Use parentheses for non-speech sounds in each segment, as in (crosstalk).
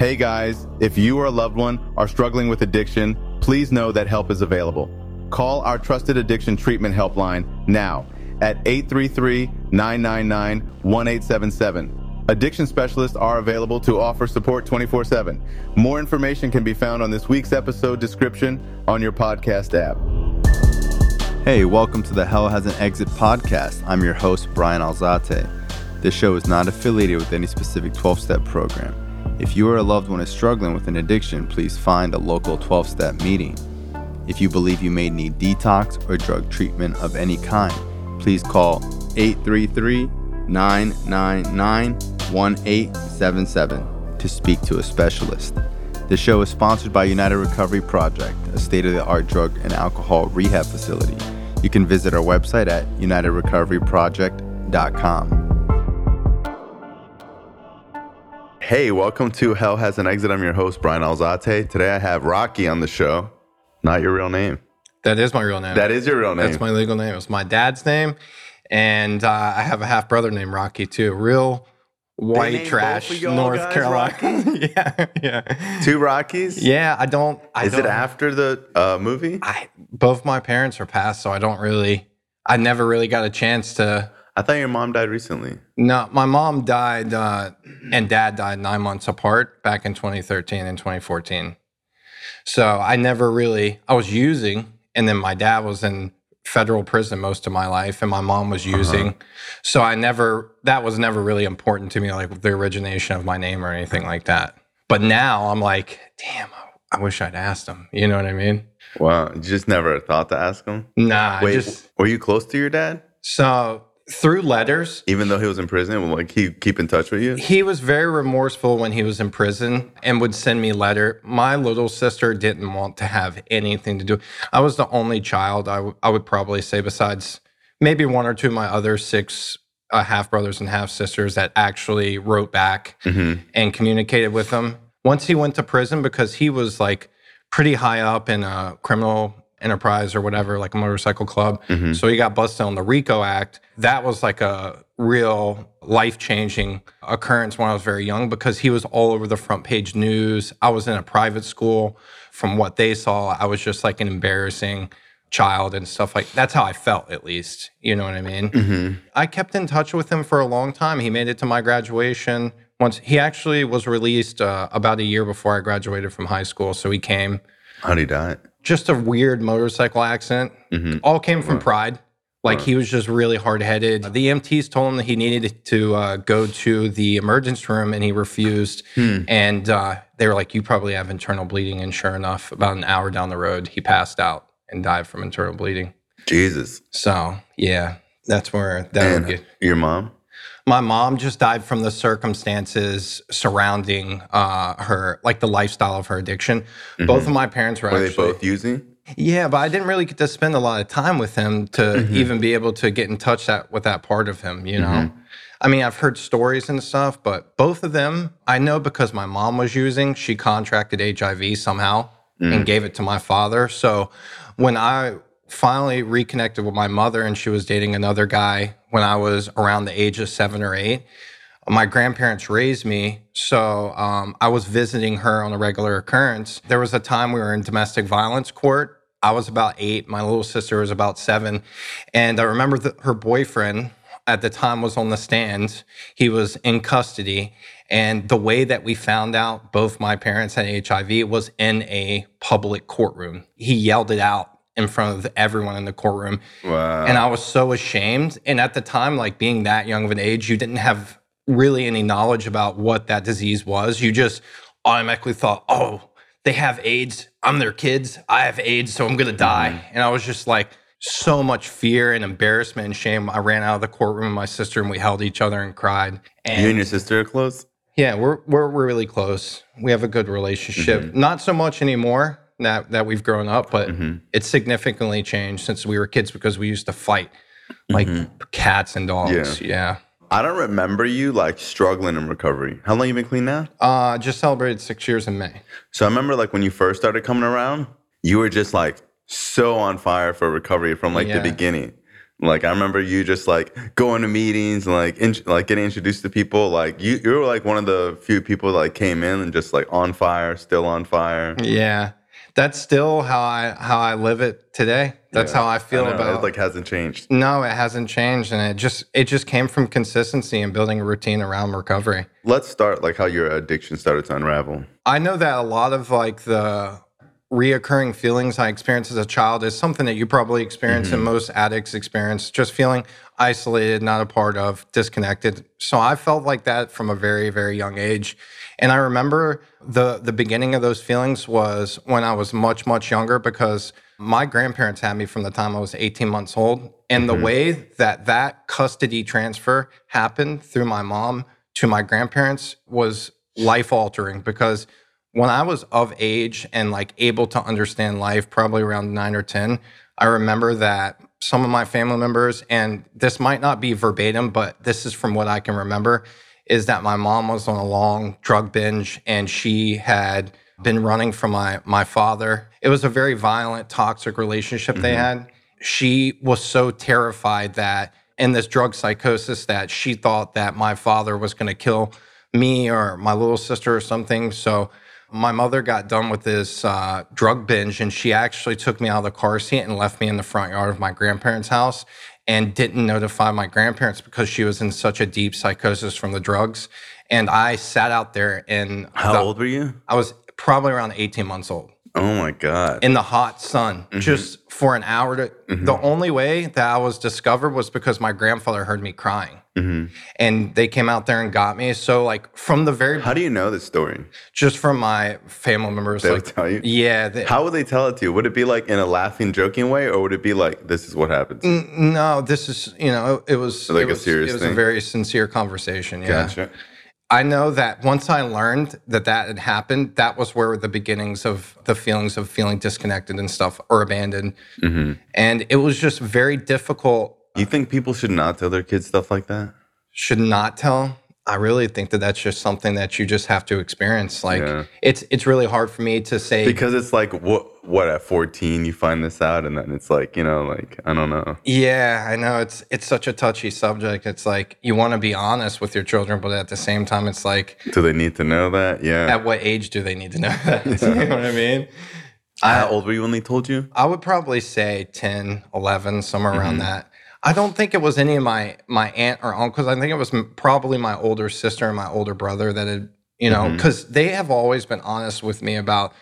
Hey guys, if you or a loved one are struggling with addiction, please know that help is available. Call our trusted addiction treatment helpline now at 833 999 1877. Addiction specialists are available to offer support 24 7. More information can be found on this week's episode description on your podcast app. Hey, welcome to the Hell Has an Exit podcast. I'm your host, Bryan Alzate. This show is not affiliated with any specific 12 step program. If you or a loved one is struggling with an addiction, please find a local 12 step meeting. If you believe you may need detox or drug treatment of any kind, please call 833 999 1877 to speak to a specialist. The show is sponsored by United Recovery Project, a state of the art drug and alcohol rehab facility. You can visit our website at unitedrecoveryproject.com. Hey, welcome to Hell Has an Exit. I'm your host, Bryan Alzate. Today I have Rocky on the show. Not your real name. That is my real name. That is your real name. That's my legal name. It's my dad's name. And uh, I have a half brother named Rocky too. Real white trash, North guys Carolina. (laughs) yeah, yeah. Two Rockies? Yeah, I don't. I Is it don't- after the uh, movie? I both my parents are passed, so I don't really. I never really got a chance to. I thought your mom died recently. No, my mom died uh, and dad died nine months apart back in 2013 and 2014. So I never really. I was using, and then my dad was in federal prison most of my life, and my mom was using. So I never. That was never really important to me, like the origination of my name or anything like that. But now I'm like, damn, I wish I'd asked him. You know what I mean? Wow. You just never thought to ask him? Nah, Wait, just were you close to your dad? so through letters. Even though he was in prison, like he keep in touch with you? He was very remorseful when he was in prison and would send me letter. My little sister didn't want to have anything to do. I was the only child. I, w- I would probably say, besides maybe one or two of my other six uh, half brothers and half sisters, that actually wrote back Mm-hmm. and communicated with him. Once he went to prison, because he was like pretty high up in a criminal enterprise or whatever, like a motorcycle club. Mhm. So he got busted on the RICO Act. That was like a real life changing occurrence when I was very young because he was all over the front page news. I was in a private school. From what they saw, I was just like an embarrassing child and stuff like that's how I felt at least. You know what I mean? Mm-hmm. I kept in touch with him for a long time. He made it to my graduation. Once he actually was released uh, about a year before I graduated from high school, so he came. How'd he die? Just a weird motorcycle accident. Mm-hmm. All came from pride. Like he was just really hard headed. The EMTs told him that he needed to uh, go to the emergency room, and he refused. Hmm. And uh, they were like, "You probably have internal bleeding." And sure enough, about an hour down the road, he passed out and died from internal bleeding. Jesus. So yeah, that's where that would And get. your mom? My mom just died from the circumstances surrounding uh, her, like the lifestyle of her addiction. Both of my parents were, Mm-hmm. Were they both using? yeah, but I didn't really get to spend a lot of time with him to Mm-hmm. even be able to get in touch that with that part of him. You know, Mm-hmm. I mean, I've heard stories and stuff, but both of them, I know because my mom was using, she contracted HIV somehow Mm. and gave it to my father. So when I finally reconnected with my mother and she was dating another guy when I was around the age of seven or eight, my grandparents raised me. So um, I was visiting her on a regular occurrence. There was a time we were in domestic violence court. I was about eight. My little sister was about seven. And I remember that her boyfriend at the time was on the stand. He was in custody. And the way that we found out both my parents had HIV was in a public courtroom. He yelled it out in front of everyone in the courtroom. Wow. And I was so ashamed. And at the time, like being that young of an age, you didn't have really any knowledge about what that disease was. You just automatically thought, oh, they have AIDS. I'm their kids. I have AIDS, so I'm going to mm-hmm. die. And I was just like, so much fear and embarrassment and shame. I ran out of the courtroom with my sister and we held each other and cried. And you and your sister are close? yeah, we're, we're we're really close. We have a good relationship. Mm-hmm. Not so much anymore that that we've grown up, but it's significantly changed since we were kids because we used to fight like cats and dogs. Yeah. I don't remember you like struggling in recovery. How long you been clean now? Uh, just celebrated six years in May. So I remember like when you first started coming around, you were just like so on fire for recovery from like the beginning. Like I remember you just like going to meetings and like in, like getting introduced to people. Like you, you were like one of the few people that like came in and just like on fire, still on fire. Yeah, that's still how I how I live it today. That's Yeah. how I feel know, about it. Like hasn't changed. No, it hasn't changed, and it just it just came from consistency and building a routine around recovery. Let's start like how your addiction started to unravel. I know that a lot of like the reoccurring feelings I experienced as a child is something that you probably experience and mm-hmm. most addicts experience, just feeling isolated, not a part of, disconnected. So I felt like that from a very, very young age. And I remember the the beginning of those feelings was when I was much, much younger because my grandparents had me from the time I was 18 months old. And the mm-hmm. way that that custody transfer happened through my mom to my grandparents was life altering because when I was of age and like able to understand life, probably around nine or 10, I remember that some of my family members, and this might not be verbatim, but this is from what I can remember, is that my mom was on a long drug binge and she had been running from my my father. It was a very violent, toxic relationship they mm-hmm. had. She was so terrified that in this drug psychosis that she thought that my father was going to kill me or my little sister or something. So my mother got done with this uh, drug binge and she actually took me out of the car seat and left me in the front yard of my grandparents' house and didn't notify my grandparents because she was in such a deep psychosis from the drugs. And I sat out there and How the- old were you? I was probably around 18 months old Oh my god. in the hot sun mm-hmm. just for an hour to mm-hmm. the only way that I was discovered was because my grandfather heard me crying. Mm-hmm. And they came out there and got me. So like from the very How do you know this story? just from my family members They like tell you. yeah, they, How would they tell it to you? Would it be like in a laughing, joking way, or would it be like this is what happens? no, this is you know it was Like it a was, serious it was thing? a very sincere conversation. Yeah. Gotcha. I know that once I learned that that had happened, that was where the beginnings of the feelings of feeling disconnected and stuff or abandoned. Mm-hmm. And it was just very difficult. You think people should not tell their kids stuff like that? Should not tell. I really think that that's just something that you just have to experience. Like Yeah. it's it's really hard for me to say. Because it's like what what at 14 you find this out and then it's like, you know, like I don't know. yeah, I know it's it's such a touchy subject. It's like you want to be honest with your children, but at the same time, it's like Do they need to know that? Yeah. at what age do they need to know (laughs) that? (laughs) you know what I mean? How old were you when they told you? I would probably say 10, 11, somewhere around Mm-hmm. that. I don't think it was any of my my aunt or uncles. I think it was probably my older sister and my older brother that had, you know, Mm-hmm. because they have always been honest with me about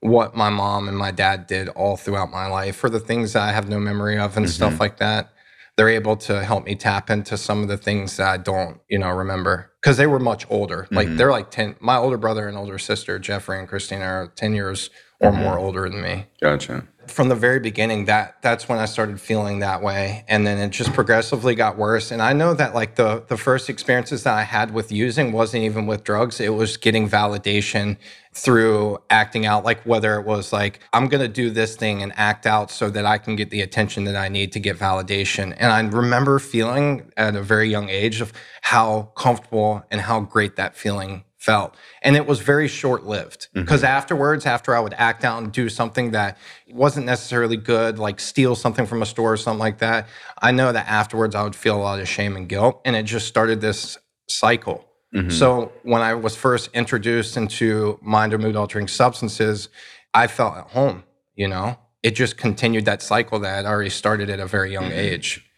what my mom and my dad did all throughout my life for the things that I have no memory of and Mm-hmm. stuff like that. They're able to help me tap into some of the things that I don't, you know, remember because they were much older. Like Mm-hmm. they're like 10, my older brother and older sister, Jeffrey and Christina, are 10 years or Mm-hmm. more older than me Gotcha. From the very beginning that that's when i started feeling that way. And then it just progressively got worse. And i know that like the the first experiences that i had with using wasn't even with drugs. It was getting validation through acting out like whether it was like i'm going to do this thing and act out so that i can get the attention that i need to get validation. And i remember feeling at a very young age of how comfortable and how great that feeling felt. And it was very short lived because mm-hmm. afterwards, after I would act out and do something that wasn't necessarily good, like steal something from a store or something like that, I know that afterwards I would feel a lot of shame and guilt. And it just started this cycle. Mm-hmm. So when I was first introduced into mind or mood altering substances, I felt at home, you know? It just continued that cycle that had already started at a very young mm-hmm. age.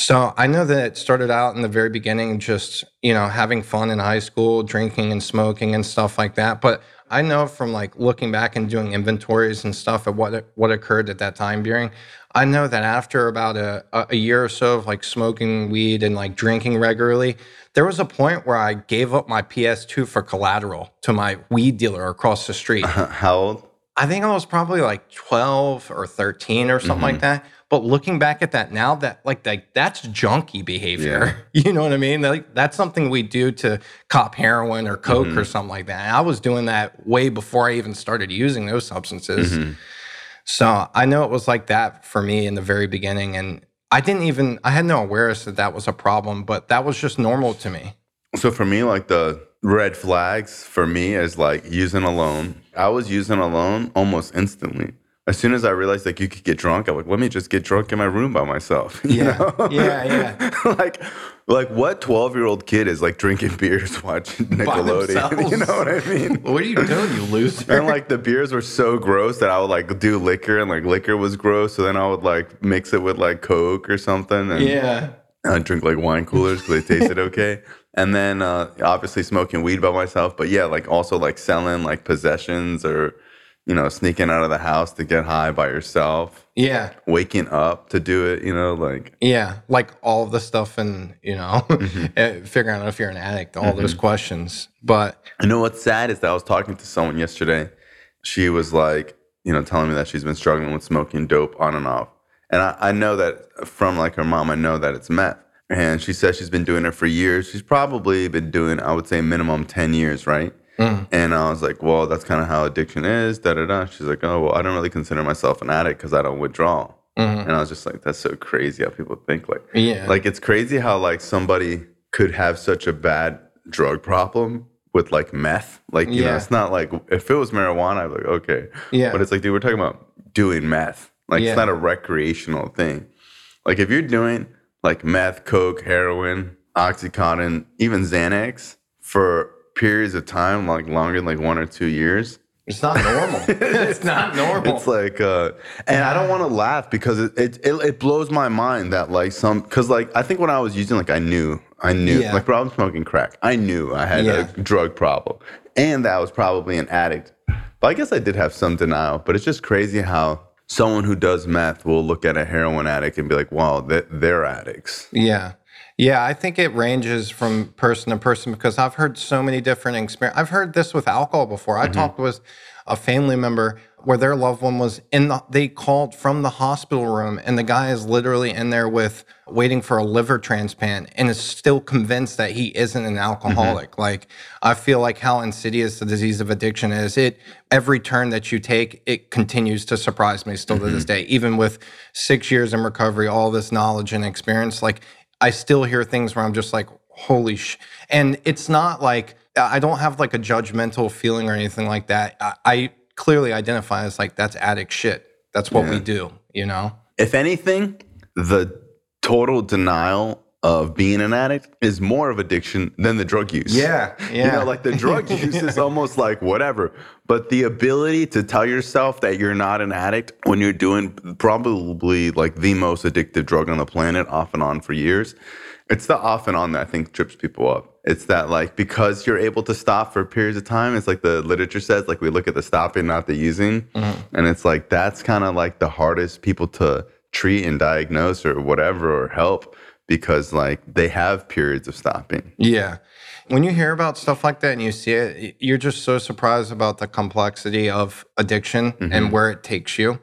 So I know that it started out in the very beginning, just, you know, having fun in high school, drinking and smoking and stuff like that. But I know from like looking back and doing inventories and stuff of what what occurred at that time during, I know that after about a, a year or so of like smoking weed and like drinking regularly, there was a point where I gave up my PS2 for collateral to my weed dealer across the street. Uh-huh. How old? I think I was probably like 12 or 13 or something like mm-hmm. that. But looking back at that now, that like like that's junky behavior. (laughs) You know what I mean? Like that's something we do to cop heroin or coke mm-hmm. or something like that. And I was doing that way before I even started using those substances. Mm-hmm. So I know it was like that for me in the very beginning, and I didn't even I had no awareness that that was a problem, but that was just normal to me. So for me, like the red flags for me is like using alone. I was using alone almost instantly. As soon as I realized like you could get drunk, I'm like, let me just get drunk in my room by myself. (laughs) Yeah. know? Yeah, yeah. (laughs) like, like what 12 year old kid is like drinking beers (laughs) watching Nickelodeon? You know what I mean? What are you doing, you loser? And like the beers were so gross that I would like do liquor and like liquor was gross. So then I would like mix it with like Coke or something. And yeah. I drink like wine coolers because they tasted okay. And then uh, obviously smoking weed by myself. But yeah, like also like selling like possessions or, you know, sneaking out of the house to get high by yourself, Yeah. waking up to do it, you know, like, Yeah. Like all the stuff and, you know, (laughs) Mm-hmm. eh, figuring out if you're an addict, all those questions. But I know what's sad is that I was talking to someone yesterday. She was like, you know, telling me that she's been struggling with smoking dope on and off. And I, I know that from like her mom, I know that it's meth. And she says she's been doing it for years. She's probably been doing, I would say, minimum 10 years, right? Mm. And I was like, well, that's kind of how addiction is, da da da. She's like, oh, well, I don't really consider myself an addict because I don't withdraw. Mm-hmm. And I was just like, that's so crazy how people think. Like, Yeah. like it's crazy how like somebody could have such a bad drug problem with like meth. Like, you know, Yeah. it's not like if it was marijuana, I'd be like, okay. Yeah. But it's like, dude, we're talking about doing meth. Like, Yeah. it's not a recreational thing. Like, if you're doing like meth, coke, heroin, oxycontin, even Xanax for periods of time, like longer than like one or two years, it's not normal. (laughs) it's not normal. it's like, uh, and I don't want to laugh because it, it it it blows my mind that like some because like I think when I was using like I knew I knew Yeah. like problem smoking crack I knew I had Yeah. a drug problem and that I was probably an addict, but I guess I did have some denial. But it's just crazy how someone who does meth will look at a heroin addict and be like, wow, they- they're addicts. Yeah. Yeah, I think it ranges from person to person because I've heard so many different experiences. I've heard this with alcohol before. I mm-hmm. talked with a family member where their loved one was in the they called from the hospital room and the guy is literally in there with waiting for a liver transplant and is still convinced that he isn't an mm-hmm. alcoholic. Like I feel like how insidious the disease of addiction is. It every turn that you take, it continues to surprise me still to this mm-hmm. day. Even with 6 years in recovery, all this knowledge and experience like I still hear things where I'm just like, holy sh. And it's not like I don't have like a judgmental feeling or anything like that. I, I clearly identify as like that's addict shit. That's what we do, you know? If anything, the total denial of being an addict is more of addiction than the drug use. Yeah, You yeah. know, like the drug (laughs) use is almost like whatever. But the ability to tell yourself that you're not an addict when you're doing probably like the most addictive drug on the planet off and on for years, it's the off and on that I think trips people up. It's that like because you're able to stop for periods of time, it's like the literature says, like we look at the stopping, not the using. Mm-hmm. And it's like that's kind of like the hardest people to treat and diagnose or whatever or help because like they have periods of stopping. Yeah. When you hear about stuff like that and you see it, you're just so surprised about the complexity of addiction and where it takes you.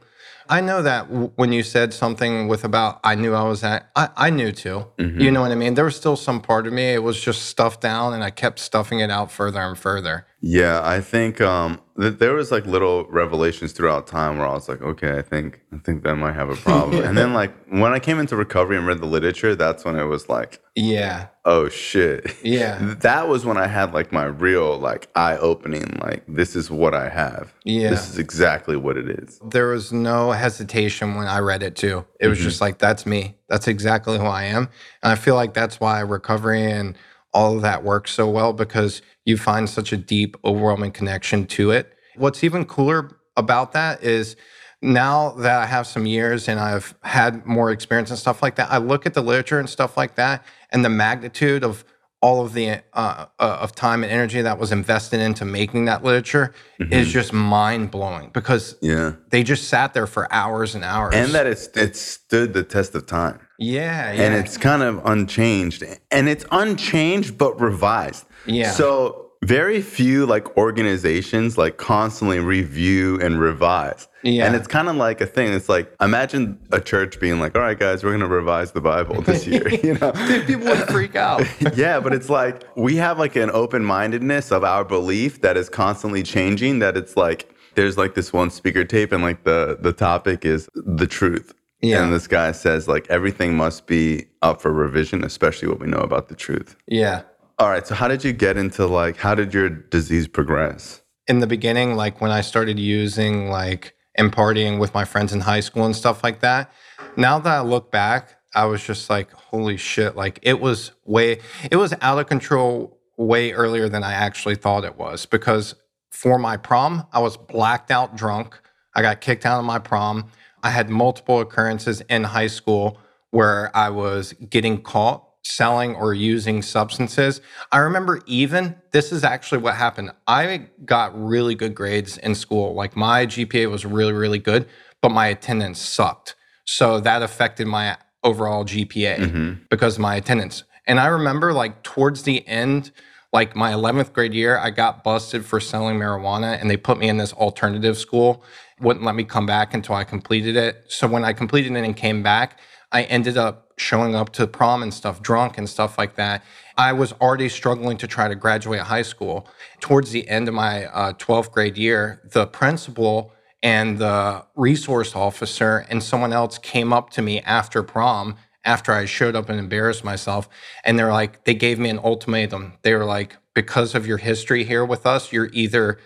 I know that w- when you said something with about, I knew I was at, I, I knew too. You know what I mean? There was still some part of me, it was just stuffed down and I kept stuffing it out further and further. Yeah, I think um, there was like little revelations throughout time where I was like, okay, I think I think that might have a problem. (laughs) and then like when I came into recovery and read the literature, that's when it was like, Yeah. oh shit. Yeah. (laughs) That was when I had like my real like eye opening, like this is what I have. Yeah. This is exactly what it is. There was no hesitation when I read it too. It was mm-hmm. just like, that's me. That's exactly who I am. And I feel like that's why recovery and all of that works so well because you find such a deep, overwhelming connection to it. What's even cooler about that is now that I have some years and I've had more experience and stuff like that, I look at the literature and stuff like that and the magnitude of all of the uh, uh, of time and energy that was invested into making that literature is just mind blowing because Yeah. they just sat there for hours and hours. And that it's it stood the test of time. Yeah, yeah, and it's kind of unchanged and it's unchanged but revised Yeah. so very few like organizations like constantly review and revise Yeah. and it's kind of like a thing it's like imagine a church being like all right guys we're going to revise the bible this year (laughs) you know people would freak out. (laughs) yeah, but it's like we have like an open mindedness of our belief that is constantly changing. That it's like there's like this one speaker tape, and like the the topic is the truth. Yeah. And this guy says like everything must be up for revision, especially what we know about the truth. yeah. All right. So how did you get into like how did your disease progress? in the beginning, like when I started using like and partying with my friends in high school and stuff like that. Now that I look back, I was just like, holy shit, like it was way, it was out of control way earlier than I actually thought it was because for my prom, I was blacked out drunk. I got kicked out of my prom. I had multiple occurrences in high school where I was getting caught selling or using substances. I remember even this is actually what happened. I got really good grades in school. Like my GPA was really, really good, but my attendance sucked. So that affected my overall GPA mm-hmm. because of my attendance. And I remember like towards the end, like my 11th grade year, I got busted for selling marijuana and they put me in this alternative school, wouldn't let me come back until I completed it. So when I completed it and came back, I ended up showing up to prom and stuff drunk and stuff like that. I was already struggling to try to graduate high school. Towards the end of my uh, 12th grade year, the principal and the resource officer and someone else came up to me after prom after I showed up and embarrassed myself. And they're like, they gave me an ultimatum. They were like, because of your history here with us, you're either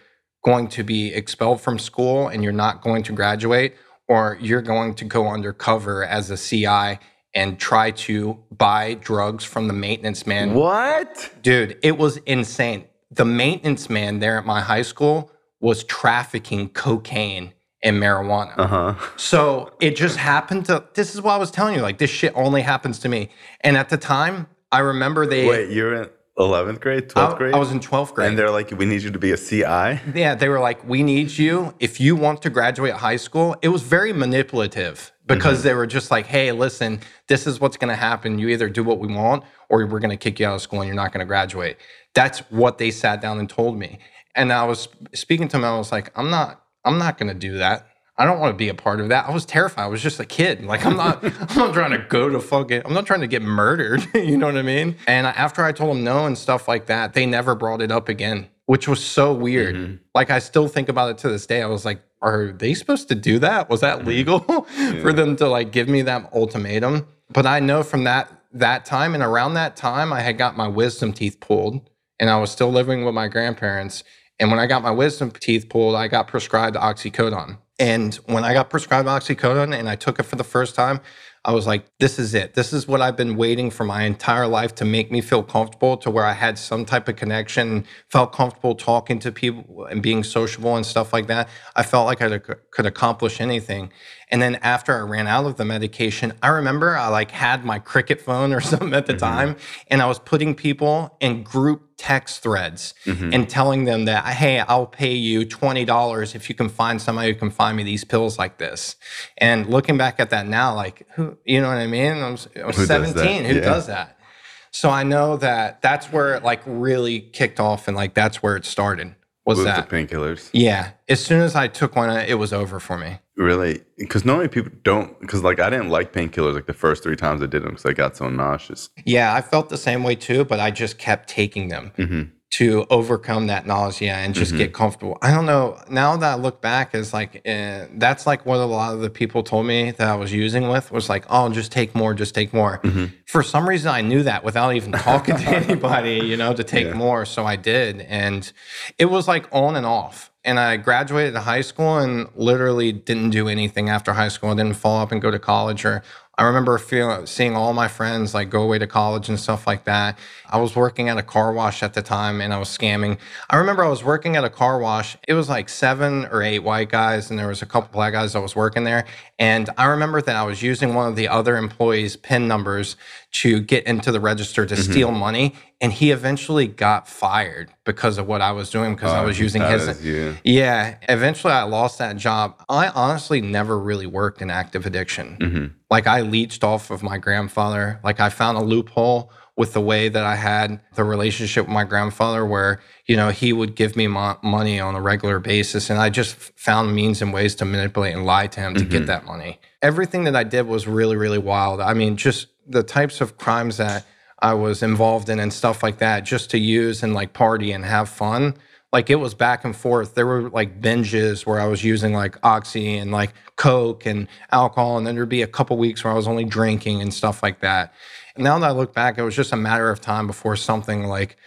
going to be expelled from school and you're not going to graduate, or you're going to go undercover as a CI and try to buy drugs from the maintenance man. What? Dude, it was insane. The maintenance man there at my high school was trafficking cocaine and marijuana. Uh-huh. So it just happened to this is what I was telling you, like this shit only happens to me. And at the time, I remember they Wait, you're in 11th grade, 12th grade? I was in 12th grade. And they're like, we need you to be a CI? Yeah, they were like, we need you if you want to graduate high school. It was very manipulative because mm-hmm. they were just like, hey, listen, this is what's going to happen. You either do what we want or we're going to kick you out of school and you're not going to graduate. That's what they sat down and told me. And I was speaking to them, I was like, I'm not, I'm not going to do that. I don't want to be a part of that. I was terrified. I was just a kid. Like I'm not, (laughs) I'm not trying to go to fucking, I'm not trying to get murdered. (laughs) you know what I mean? And after I told them no and stuff like that, they never brought it up again, which was so weird. Mm-hmm. Like I still think about it to this day. I was like, are they supposed to do that? Was that mm-hmm. legal (laughs) yeah. for them to like give me that ultimatum? But I know from that that time and around that time, I had got my wisdom teeth pulled, and I was still living with my grandparents. And when I got my wisdom teeth pulled, I got prescribed oxycodone. And when I got prescribed oxycodone and I took it for the first time, I was like, this is it. This is what I've been waiting for my entire life to make me feel comfortable to where I had some type of connection, felt comfortable talking to people and being sociable and stuff like that. I felt like I could accomplish anything. And then after I ran out of the medication, I remember I like had my cricket phone or (laughs) something at the mm-hmm. time and I was putting people in group text threads mm-hmm. and telling them that, hey, I'll pay you $20 if you can find somebody who can find me these pills like this. And looking back at that now, like, who, you know what I mean? I was, I was who 17. Does who yeah. does that? So I know that that's where it like really kicked off and like that's where it started. Was With that the painkillers? Yeah. As soon as I took one, it was over for me. Really? Because normally people don't. Because like I didn't like painkillers like the first three times I did them because I got so nauseous. Yeah, I felt the same way too, but I just kept taking them. Mm-hmm to overcome that nausea and just mm-hmm. get comfortable. I don't know. Now that I look back, is like uh, that's like what a lot of the people told me that I was using with was like, oh, just take more, just take more. Mm-hmm. For some reason, I knew that without even talking to (laughs) anybody, you know, to take yeah. more. So I did, and it was like on and off. And I graduated high school and literally didn't do anything after high school. I didn't follow up and go to college or I remember feeling, seeing all my friends like go away to college and stuff like that. I was working at a car wash at the time and I was scamming. I remember I was working at a car wash. It was like seven or eight white guys and there was a couple black guys that was working there. And I remember that I was using one of the other employees' PIN numbers to get into the register to mm-hmm. steal money. And he eventually got fired because of what I was doing because oh, I was using his. Yeah. Eventually, I lost that job. I honestly never really worked in active addiction. Mm-hmm. Like I leached off of my grandfather. Like I found a loophole with the way that I had the relationship with my grandfather, where you know he would give me mo- money on a regular basis, and I just found means and ways to manipulate and lie to him to mm-hmm. get that money. Everything that I did was really, really wild. I mean, just the types of crimes that I was involved in and stuff like that, just to use and like party and have fun. Like it was back and forth. There were like binges where I was using like oxy and like coke and alcohol, and then there'd be a couple weeks where I was only drinking and stuff like that. And now that I look back, it was just a matter of time before something like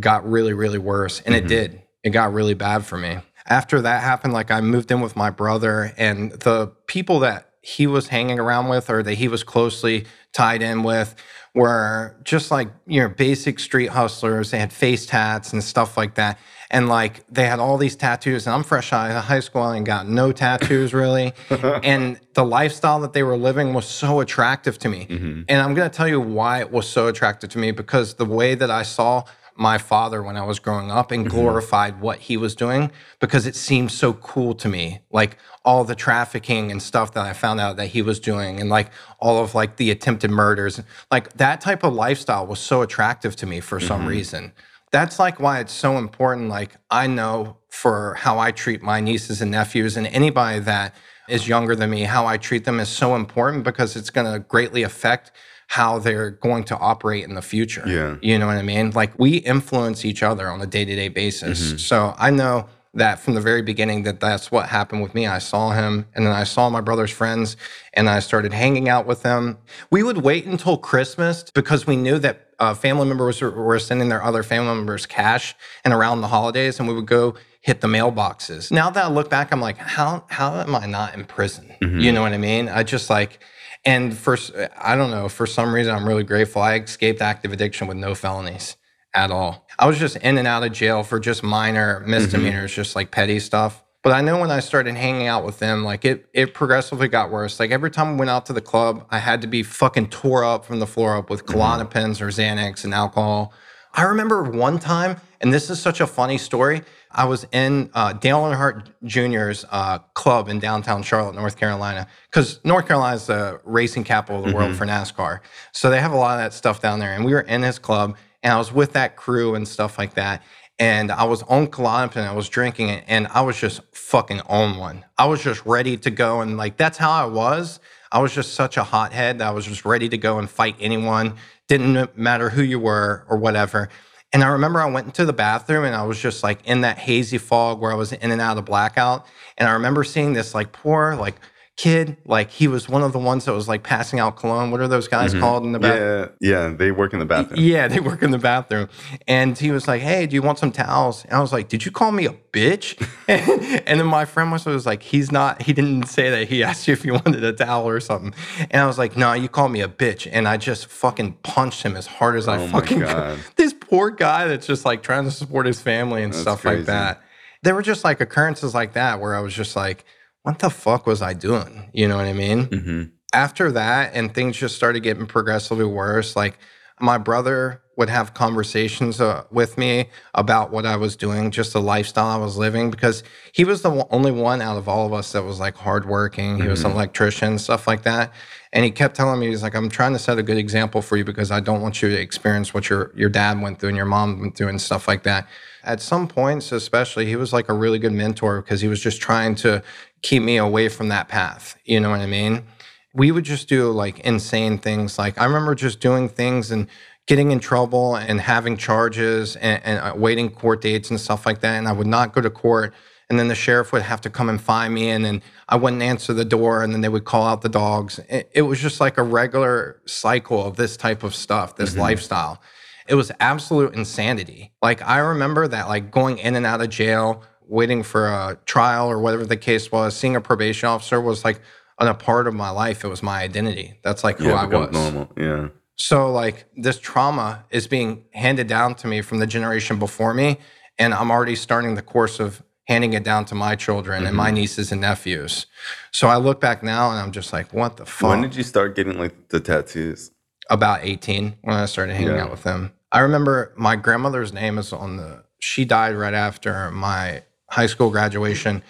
got really, really worse, and mm-hmm. it did. It got really bad for me. after that happened, like I moved in with my brother, and the people that he was hanging around with or that he was closely tied in with were just like you know basic street hustlers. They had face tats and stuff like that. And like they had all these tattoos. And i'm fresh out of high school. And got no tattoos really. (laughs) And the lifestyle that they were living was so attractive to me. Mm-hmm. and i'm going to tell you why it was so attractive to me because the way that i saw my father when I was growing up and mm-hmm. glorified what he was doing because it seemed so cool to me. Like all the trafficking and stuff that I found out that he was doing and like all of like the attempted murders. Like that type of lifestyle was so attractive to me for mm-hmm. some reason. That's like why it's so important. Like I know for how I treat my nieces and nephews and anybody that is younger than me, how I treat them is so important because it's going to greatly affect how they're going to operate in the future. Yeah. You know what I mean? Like we influence each other on a day to day basis. Mm-hmm. So I know that from the very beginning that that's what happened with me. I saw him and then I saw my brother's friends and I started hanging out with them. We would wait until Christmas because we knew that uh, family members were, sending their other family members cash and around the holidays and we would go hit the mailboxes. Now that I look back, I'm like, how, how am I not in prison? Mm-hmm. You know what I mean? I just like, and for I don't know, for some reason I'm really grateful. I escaped active addiction with no felonies at all. I was just in and out of jail for just minor misdemeanors, mm-hmm. just like petty stuff. But I know when I started hanging out with them, like it it progressively got worse. Like every time I went out to the club, I had to be fucking tore up from the floor up with mm-hmm. Or Xanax and alcohol. I remember one time, and this is such a funny story. I was in uh, Dale Earnhardt Jr.'s uh, club in downtown Charlotte, North Carolina, because North Carolina is the racing capital of the mm-hmm. world for NASCAR. So they have a lot of that stuff down there. And we were in his club, and I was with that crew and stuff like that. And I was on Klonopin and I was drinking it, and I was just fucking on one. I was just ready to go, and like that's how I was. I was just such a hothead that I was just ready to go and fight anyone. Didn't matter who you were or whatever. And I remember I went into the bathroom and I was just like in that hazy fog where I was in and out of blackout. And I remember seeing this like poor, like kid, like he was one of the ones that was like passing out cologne. What are those guys mm-hmm. called in the bathroom? Yeah, yeah, they work in the bathroom. Yeah, they work in the bathroom. And he was like, "Hey, do you want some towels?" And I was like, "Did you call me a bitch?" (laughs) and then my friend was, was like, "He's not. He didn't say that. He (laughs) asked you if you wanted a towel or something." And I was like, "No, you called me a bitch." And I just fucking punched him as hard as oh I fucking could. (laughs) This poor guy that's just like trying to support his family and that's stuff crazy. like that. There were just like occurrences like that where I was just like what the fuck was I doing? You know what I mean? Mm-hmm. After that, and things just started getting progressively worse. Like my brother would have conversations uh, with me about what I was doing, just the lifestyle I was living, because he was the only one out of all of us that was like hardworking. He mm-hmm. was an electrician, stuff like that. And he kept telling me, he's like, I'm trying to set a good example for you because I don't want you to experience what your your dad went through and your mom went through and stuff like that. At some points, especially, he was like a really good mentor because he was just trying to keep me away from that path. You know what I mean? We would just do like insane things. Like I remember just doing things and getting in trouble and having charges and, and uh, waiting court dates and stuff like that. And I would not go to court. And then the sheriff would have to come and find me, and then I wouldn't answer the door, and then they would call out the dogs. It, it was just like a regular cycle of this type of stuff, this mm-hmm. lifestyle. It was absolute insanity. Like I remember that, like going in and out of jail, waiting for a trial or whatever the case was, seeing a probation officer was like on a part of my life. It was my identity. That's like who yeah, I was. Normal. Yeah. So like this trauma is being handed down to me from the generation before me, and I'm already starting the course of handing it down to my children mm-hmm. and my mm-hmm. nieces and nephews. So I look back now and I'm just like, what the fuck? When did you start getting like the tattoos? About 18 when I started hanging yeah. out with them. I remember my grandmother's name is on the she died right after my high school graduation.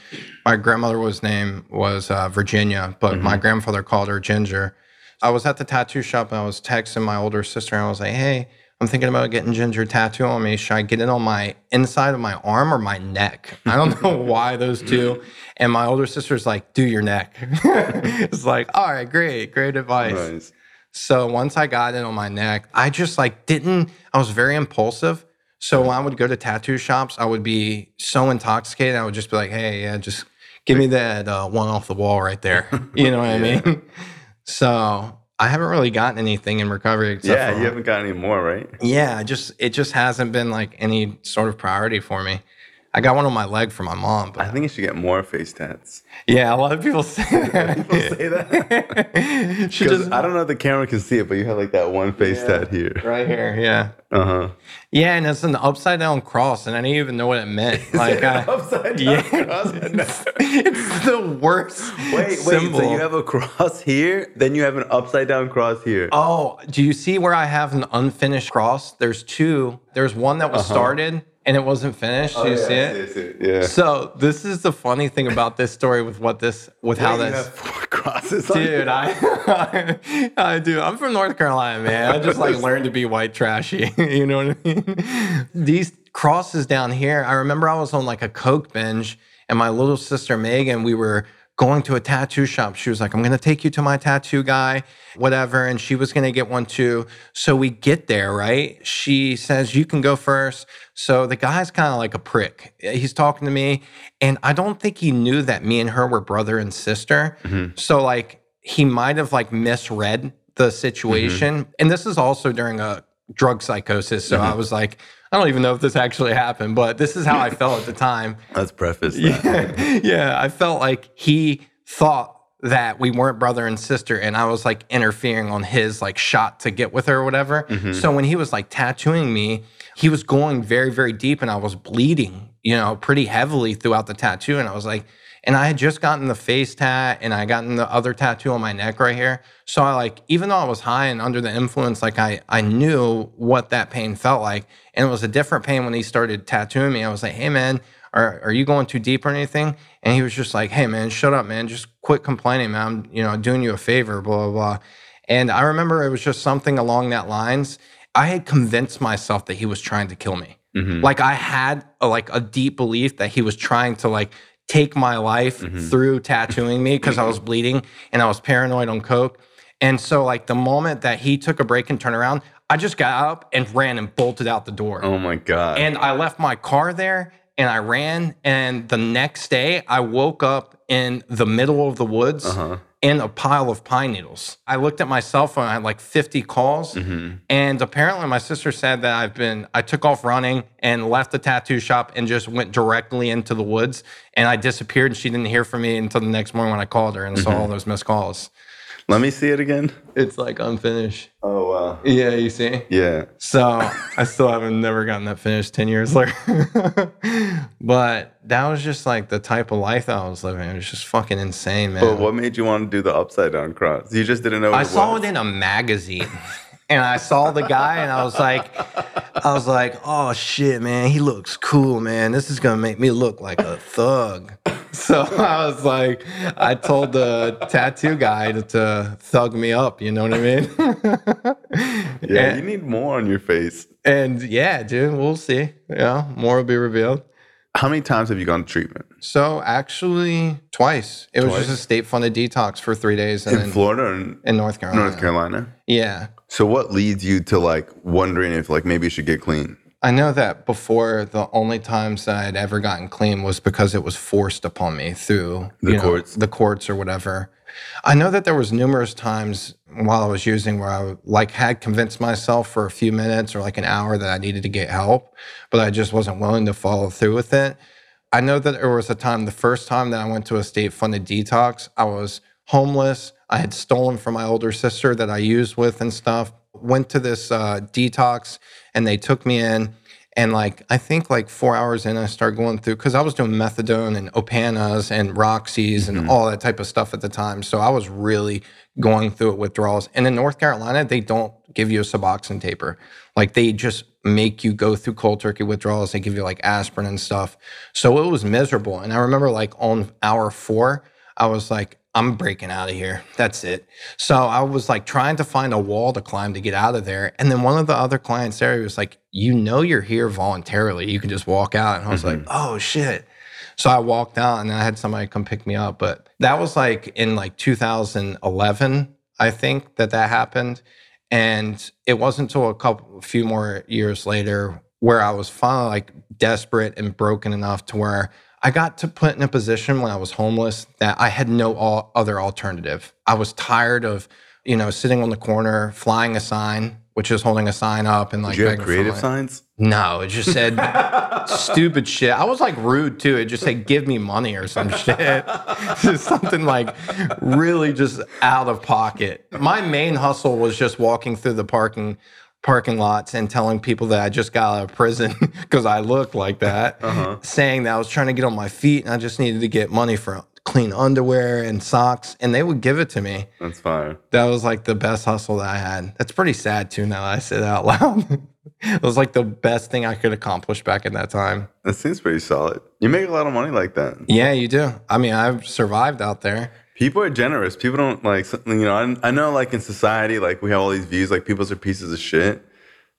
My grandmother's name was uh, Virginia, but mm-hmm. my grandfather called her Ginger. I was at the tattoo shop and I was texting my older sister and I was like, hey, I'm thinking about getting ginger tattoo on me. Should I get it on my inside of my arm or my neck? I don't (laughs) know why those two. And my older sister's like, do your neck. (laughs) it's like, all right, great, great advice. Nice. So once I got it on my neck, I just like didn't, I was very impulsive. So when I would go to tattoo shops, I would be so intoxicated. I would just be like, "Hey, yeah, just give me that uh, one off the wall right there." (laughs) (laughs) You know what I mean? So I haven't really gotten anything in recovery. yeah, for, you haven't gotten any more, right? Yeah, just it just hasn't been like any sort of priority for me. I got one on my leg for my mom. But I think you should get more face tats. yeah, a lot of people say (laughs) that. People say that. (laughs) She just I don't know if the camera can see it, but you have like that one face Yeah. tat here. right here. Yeah. Uh huh. Yeah, and it's an upside down cross, and I didn't even know what it meant. (laughs) Like, I, upside down yeah, cross. it's, it's the worst. Wait, wait. symbol. So you have a cross here, then you have an upside down cross here. Oh, do you see where I have an unfinished cross? There's two. There's one that was Uh-huh. started and it wasn't finished. do you oh, see it? I see it. Yeah. So this is the funny thing about this story with what this with how Wait, you this have four crosses. on Dude, your- I, (laughs) I do. I'm from North Carolina, man. I just like learned to be white trashy. (laughs) you know what I mean? These crosses down here. I remember I was on like a coke binge, and my little sister Megan, we were going to a tattoo shop. She was like, "I'm gonna take you to my tattoo guy, whatever," and she was gonna get one too. So we get there, right? She says, "You can go first. So the guy's kind of like a prick. He's talking to me, and I don't think he knew that me and her were brother and sister. Mm-hmm. So like he might have like misread the situation. Mm-hmm. And this is also during a drug psychosis. So I mm-hmm. was like, I don't even know if this actually happened, but this is how I felt at the time. (laughs) Let's preface that. (laughs) yeah, I felt like he thought that we weren't brother and sister and I was like interfering on his like shot to get with her or whatever. Mm-hmm. So when he was like tattooing me, he was going very very deep and I was bleeding, you know, pretty heavily throughout the tattoo and I was like and I had just gotten the face tat and I gotten the other tattoo on my neck right here. So I like even though I was high and under the influence like I I knew what that pain felt like and it was a different pain when he started tattooing me. I was like, "Hey man, are, are you going too deep or anything? And he was just like, hey, man, shut up, man. Just quit complaining, man. I'm, you know, doing you a favor, blah, blah, blah. And I remember it was just something along that lines. I had convinced myself that he was trying to kill me. Mm-hmm. Like I had a, like a deep belief that he was trying to like take my life mm-hmm. through tattooing me because I was mm-hmm. bleeding and I was paranoid on coke. And so like the moment that he took a break and turned around, I just got up and ran and bolted out the door. Oh my god. And I left my car there and I ran. And the next day, I woke up in the middle of the woods uh-huh. In a pile of pine needles. I looked at my cell phone, I had like 50 calls. Mm-hmm. And apparently, my sister said that I've been, I took off running and left the tattoo shop and just went directly into the woods. And I disappeared and she didn't hear from me until the next morning when I called her and saw mm-hmm. all those missed calls. Let me see it again. It's like unfinished. Oh wow. Yeah, you see? Yeah. So I still haven't never gotten that finished 10 years later. (laughs) but that was just like the type of life that I was living. It was just fucking insane, man. But what made you want to do the upside down cross? You just didn't know. What I it saw it in a magazine. (laughs) And I saw the guy and I was like, I was like, oh shit, man, he looks cool, man. This is gonna make me look like a thug. (laughs) So I was like, I told the tattoo guy to, to thug me up, you know what I mean? (laughs) Yeah, And- you need more on your face. And yeah, dude, we'll see. Yeah, more will be revealed. How many times have you gone to treatment So actually, twice. It was Twice? just a state funded detox for three days and in then Florida or in in North Carolina. North Carolina? Yeah. So what leads you to like wondering if like maybe you should get clean? I know that before the only times that I had ever gotten clean was because it was forced upon me through The you know, courts. the courts or whatever. I know that there was numerous times while I was using where I like had convinced myself for a few minutes or like an hour that I needed to get help, but I just wasn't willing to follow through with it. I know that there was a time, the first time that I went to a state funded detox, I was homeless. I had stolen from my older sister that I used with and stuff. Went to this uh, detox and they took me in. And like, I think like four hours in, I started going through because I was doing methadone and Opanas and Roxy's and all that type of stuff at the time. So I was really going through it withdrawals. And in North Carolina, they don't give you a Suboxone taper. Like they just make you go through cold turkey withdrawals. They give you like aspirin and stuff. So it was miserable. And I remember like on hour four, I was like, I'm breaking out of here. That's it. So I was like trying to find a wall to climb to get out of there. And then one of the other clients there was like, You know, you're here voluntarily. You can just walk out. And I was like, mm-hmm. Oh shit. So I walked out and I had somebody come pick me up. But that was like in like 2011, I think that that happened. And it wasn't until a couple, a few more years later where I was finally like desperate and broken enough to where I got to put in a position when I was homeless that I had no all other alternative. I was tired of, you know, sitting on the corner, flying a sign, which is holding a sign up and like Did you have creative signs? No, it just said stupid shit. I was like rude too. It just said give me money or some (laughs) shit. just something like really just out of pocket. My main hustle was just walking through the parking parking lots and telling people that I just got out of prison (laughs) because I looked like that, Uh-huh. saying that I was trying to get on my feet and I just needed to get money for clean underwear and socks, and they would give it to me. That's fire. That was like the best hustle that I had. That's pretty sad too. Now that I say that out (laughs) loud, it was like the best thing I could accomplish back in that time. That seems pretty solid. You make a lot of money like that. Yeah, you do. I mean, I've survived out there. People are generous. People don't like, something, you know, I, I know like in society, like we have all these views, like people are pieces of shit.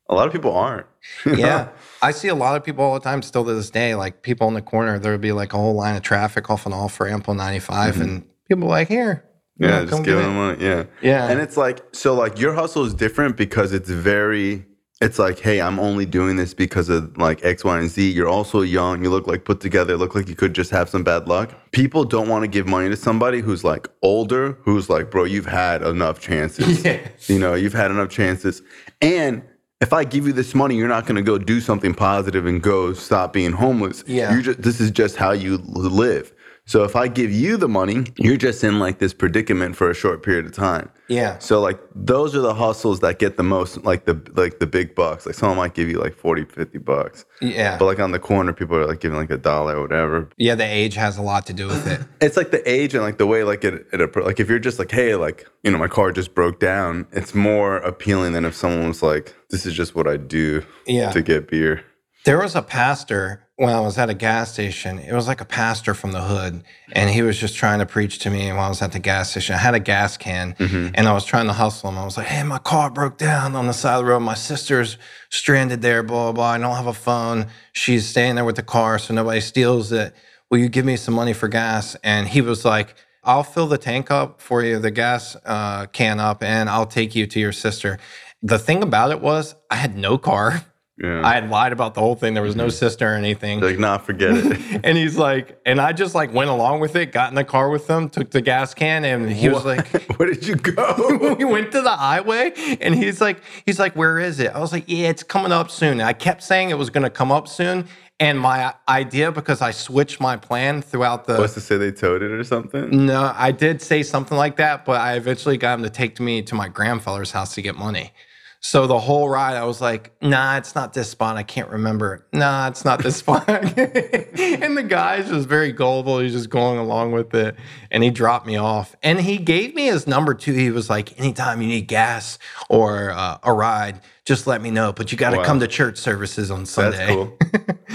A lot of people aren't. (laughs) Yeah, I see a lot of people all the time still to this day. Like people in the corner, there would be like a whole line of traffic off and off for Ample 95, mm-hmm. and people like, here, Yeah, know, just get them money. Yeah. Yeah. And it's like, so like your hustle is different because it's very, it's like, hey, I'm only doing this because of like X, Y, and Z. You're also young. You look like put together. Look like you could just have some bad luck. People don't want to give money to somebody who's like older, who's like, bro, you've had enough chances. (laughs) Yeah. You know, you've had enough chances. And if I give you this money, you're not going to go do something positive and go stop being homeless. Yeah. You just this is just how you live. So if I give you the money, you're just in like this predicament for a short period of time. Yeah. So like those are the hustles that get the most like the like the big bucks. Like someone might give you like 40, 50 bucks. Yeah. But like on the corner, people are like giving like a dollar or whatever. Yeah, the age has a lot to do with it. (laughs) It's like the age and like the way like it, it like if you're just like hey like you know my car just broke down, it's more appealing than if someone was like this is just what I do Yeah. to get beer. There was a pastor when I was at a gas station. It was like a pastor from the hood, and he was just trying to preach to me while I was at the gas station. I had a gas can, and I was trying to hustle him. I was like, "Hey, my car broke down on the side of the road. My sister's stranded there. Blah blah. blah. I don't have a phone. She's staying there with the car, so nobody steals it. Will you give me some money for gas?" And he was like. I'll fill the tank up for you, the gas uh, can up, and I'll take you to your sister. The thing about it was, I had no car. (laughs) Yeah. I had lied about the whole thing. There was no mm-hmm. sister or anything. like nah, forget it. (laughs) And he's like, and I just like went along with it, got in the car with them, took the gas can, and he was like, (laughs) Where did you go? (laughs) we went to the highway and he's like, he's like, where is it? I was like, yeah, it's coming up soon. And I kept saying it was going to come up soon. And my idea, because I switched my plan throughout the. Was to say they towed it or something? no, I did say something like that, but I eventually got him to take me to my grandfather's house to get money. So the whole ride, I was like, nah, it's not this spot. I can't remember. Nah, it's not this (laughs) spot. (laughs) and the guy's just very gullible. He's just going along with it. And he dropped me off. And he gave me his number too. He was like, anytime you need gas or uh, a ride, just let me know. But you got to Wow. come to church services on Sunday. That's cool.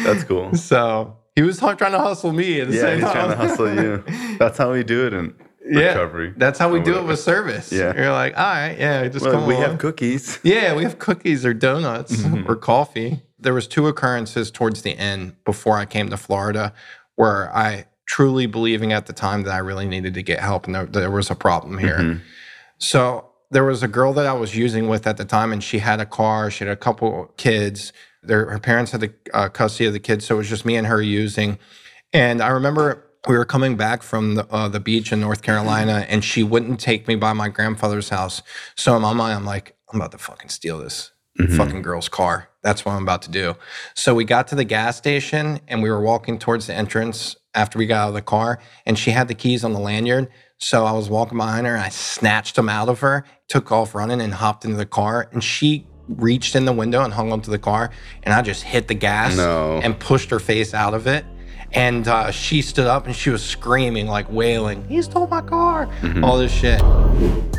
That's cool. (laughs) So he was trying to hustle me at the Yeah, same he's time. trying to hustle you. That's how we do it in recovery. That's how we or do it with service. Yeah. You're like, all right, yeah, just Well, come we along. have cookies. yeah, we have cookies or donuts Mm-hmm. or coffee. There was two occurrences towards the end before I came to Florida where I truly believing at the time that I really needed to get help and there, there was a problem here. Mm-hmm. So there was a girl that I was using with at the time, and she had a car. She had a couple kids. Their, her parents had the uh, custody of the kids, so it was just me and her using. And I remember we were coming back from the, uh, the beach in North Carolina, and she wouldn't take me by my grandfather's house. So in my mind, I'm like, I'm about to fucking steal this fucking girl's car. That's what I'm about to do. So we got to the gas station, and we were walking towards the entrance after we got out of the car, and she had the keys on the lanyard. So I was walking behind her, and I snatched them out of her, took off running, and hopped into the car, and she reached in the window and hung onto the car, and I just hit the gas No. and pushed her face out of it. And uh, she stood up and she was screaming, like wailing, He stole my car, all this shit.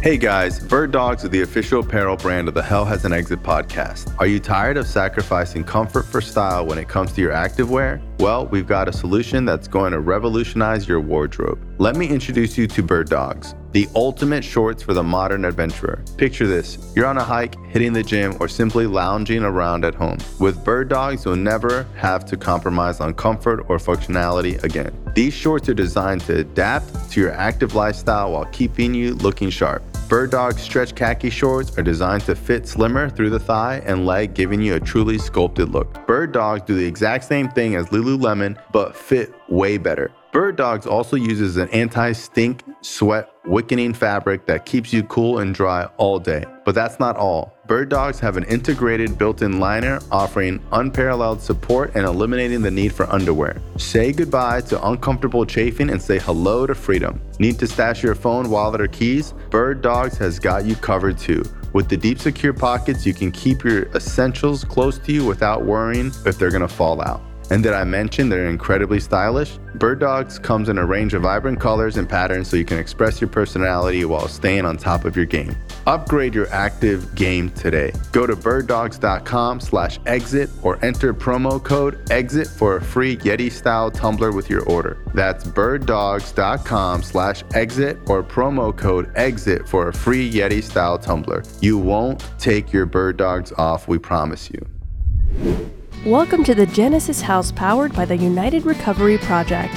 Hey guys, Bird Dogs are the official apparel brand of the Hell Has an Exit podcast. Are you tired of sacrificing comfort for style when it comes to your activewear? Well, we've got a solution that's going to revolutionize your wardrobe. Let me introduce you to Bird Dogs, the ultimate shorts for the modern adventurer. Picture this you're on a hike, hitting the gym, or simply lounging around at home. With Bird Dogs, you'll never have to compromise on comfort or functionality again. These shorts are designed to adapt to your active lifestyle while keeping you looking sharp. Bird Dog stretch khaki shorts are designed to fit slimmer through the thigh and leg, giving you a truly sculpted look. Bird Dogs do the exact same thing as Lululemon, but fit way better. Bird Dogs also uses an anti stink sweat wickening fabric that keeps you cool and dry all day. But that's not all. Bird Dogs have an integrated built in liner offering unparalleled support and eliminating the need for underwear. Say goodbye to uncomfortable chafing and say hello to freedom. Need to stash your phone, wallet, or keys? Bird Dogs has got you covered too. With the deep, secure pockets, you can keep your essentials close to you without worrying if they're gonna fall out. And did I mention they're incredibly stylish? Bird Dogs comes in a range of vibrant colors and patterns so you can express your personality while staying on top of your game. Upgrade your active game today. Go to birddogs.com slash exit or enter promo code EXIT for a free Yeti style tumbler with your order. That's birddogs.com slash exit or promo code EXIT for a free Yeti style tumbler. You won't take your bird dogs off, we promise you. Welcome to the Genesis House powered by the United Recovery Project.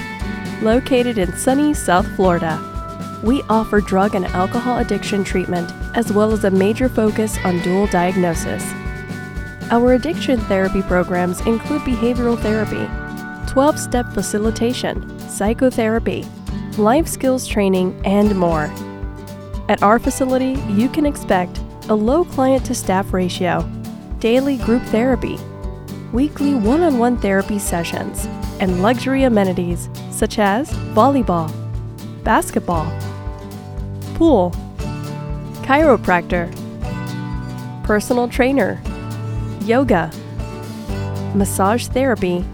Located in sunny South Florida, we offer drug and alcohol addiction treatment as well as a major focus on dual diagnosis. Our addiction therapy programs include behavioral therapy, 12 step facilitation, psychotherapy, life skills training, and more. At our facility, you can expect a low client to staff ratio, daily group therapy, weekly one on one therapy sessions, and luxury amenities such as volleyball, basketball, pool, chiropractor, personal trainer, yoga, massage therapy,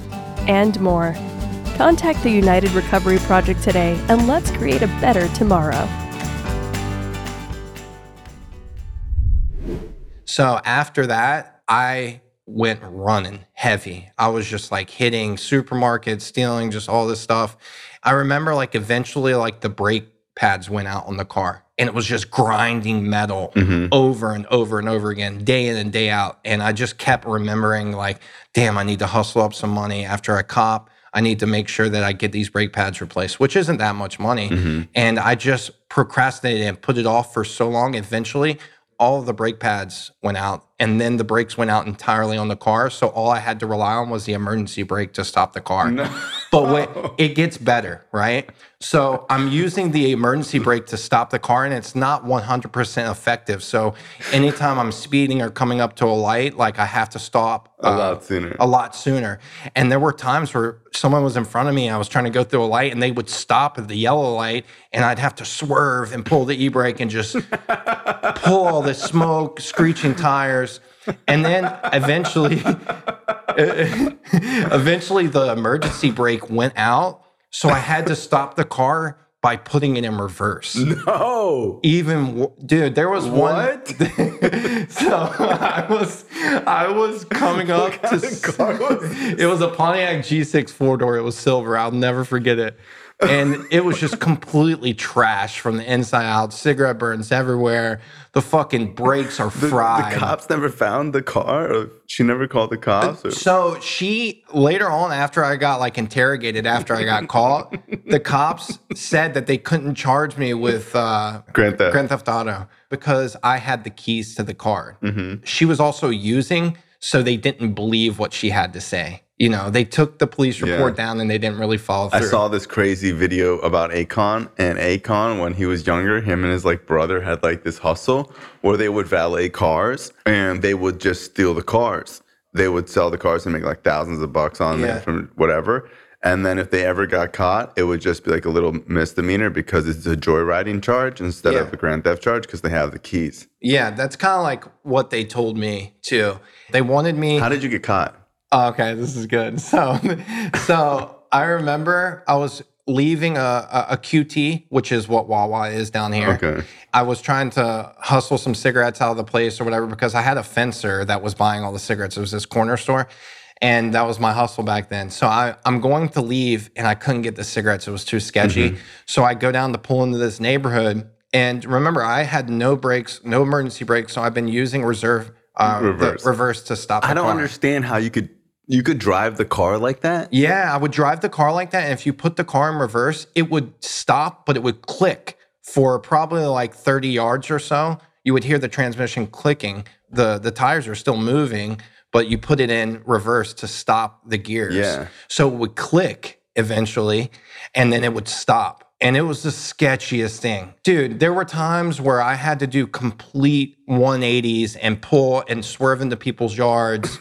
and more. Contact the United Recovery Project today and let's create a better tomorrow. So after that, I went running heavy. I was just like hitting supermarkets, stealing just all this stuff. I remember like eventually like the brake pads went out on the car and it was just grinding metal mm-hmm. over and over and over again, day in and day out. And I just kept remembering like, damn, I need to hustle up some money after I cop. I need to make sure that I get these brake pads replaced, which isn't that much money. Mm-hmm. And I just procrastinated and put it off for so long. Eventually, all of the brake pads went out and then the brakes went out entirely on the car. So all i had to rely on was the emergency brake to stop the car. But wait, it gets better right? So i'm using the emergency brake to stop the car and it's not 100% effective. So anytime i'm speeding or coming up to a light like i have to stop A lot uh, sooner. a lot sooner. And there were times where someone was in front of me and i was trying to go through a light and they would stop at the yellow light and i'd have to swerve and pull the e-brake and just (laughs) pull all this smoke, screeching tires, and then eventually, (laughs) eventually the emergency brake went out, so I had to stop the car by putting it in reverse. No. Even dude, there was What? one. (laughs) so I was, I was coming up to. car was (laughs) It was a Pontiac G6 four door. It was silver. I'll never forget it. And it was just completely trash from the inside out. Cigarette burns everywhere. The fucking brakes are the, fried. the cops never found the car. Or she never called the cops. Or, So she later on, after I got like interrogated, after I got caught, the cops said that they couldn't charge me with uh, Grand Theft. Grand Theft Auto because I had the keys to the car. Mm-hmm. She was also using, so they didn't believe what she had to say. You know, they took the police report Yeah. down and they didn't really follow through. I saw this crazy video about Akon and Akon when he was younger. Him and his like brother had like this hustle where they would valet cars and they would just steal the cars. They would sell the cars and make like thousands of bucks on Yeah. them from whatever. And then if they ever got caught, it would just be like a little misdemeanor because it's a joyriding charge instead Yeah. of a grand theft charge because they have the keys. yeah, that's kind of like what they told me too. They wanted me. How did you get caught? Oh, okay, this is good. (laughs) So, so I remember I was leaving a, a, a QT, which is what Wawa is down here. Okay. I was trying to hustle some cigarettes out of the place or whatever because I had a fencer that was buying all the cigarettes. It was this corner store. And that was my hustle back then. So I, I'm going to leave and I couldn't get the cigarettes. It was too sketchy. Mm-hmm. So I go down to pull into this neighborhood. And remember, I had no brakes, no emergency brakes. So I've been using reserve, uh, the Reverse. reverse to stop I don't car. understand how you could you could drive the car like that. Yeah, I would drive the car like that. And if you put the car in reverse, it would stop, but it would click for probably like 30 yards or so. You would hear the transmission clicking. The the tires are still moving, but you put it in reverse to stop the gears. Yeah. So it would click eventually, and then it would stop. And it was the sketchiest thing. Dude, there were times where I had to do complete 180s and pull and swerve into people's yards,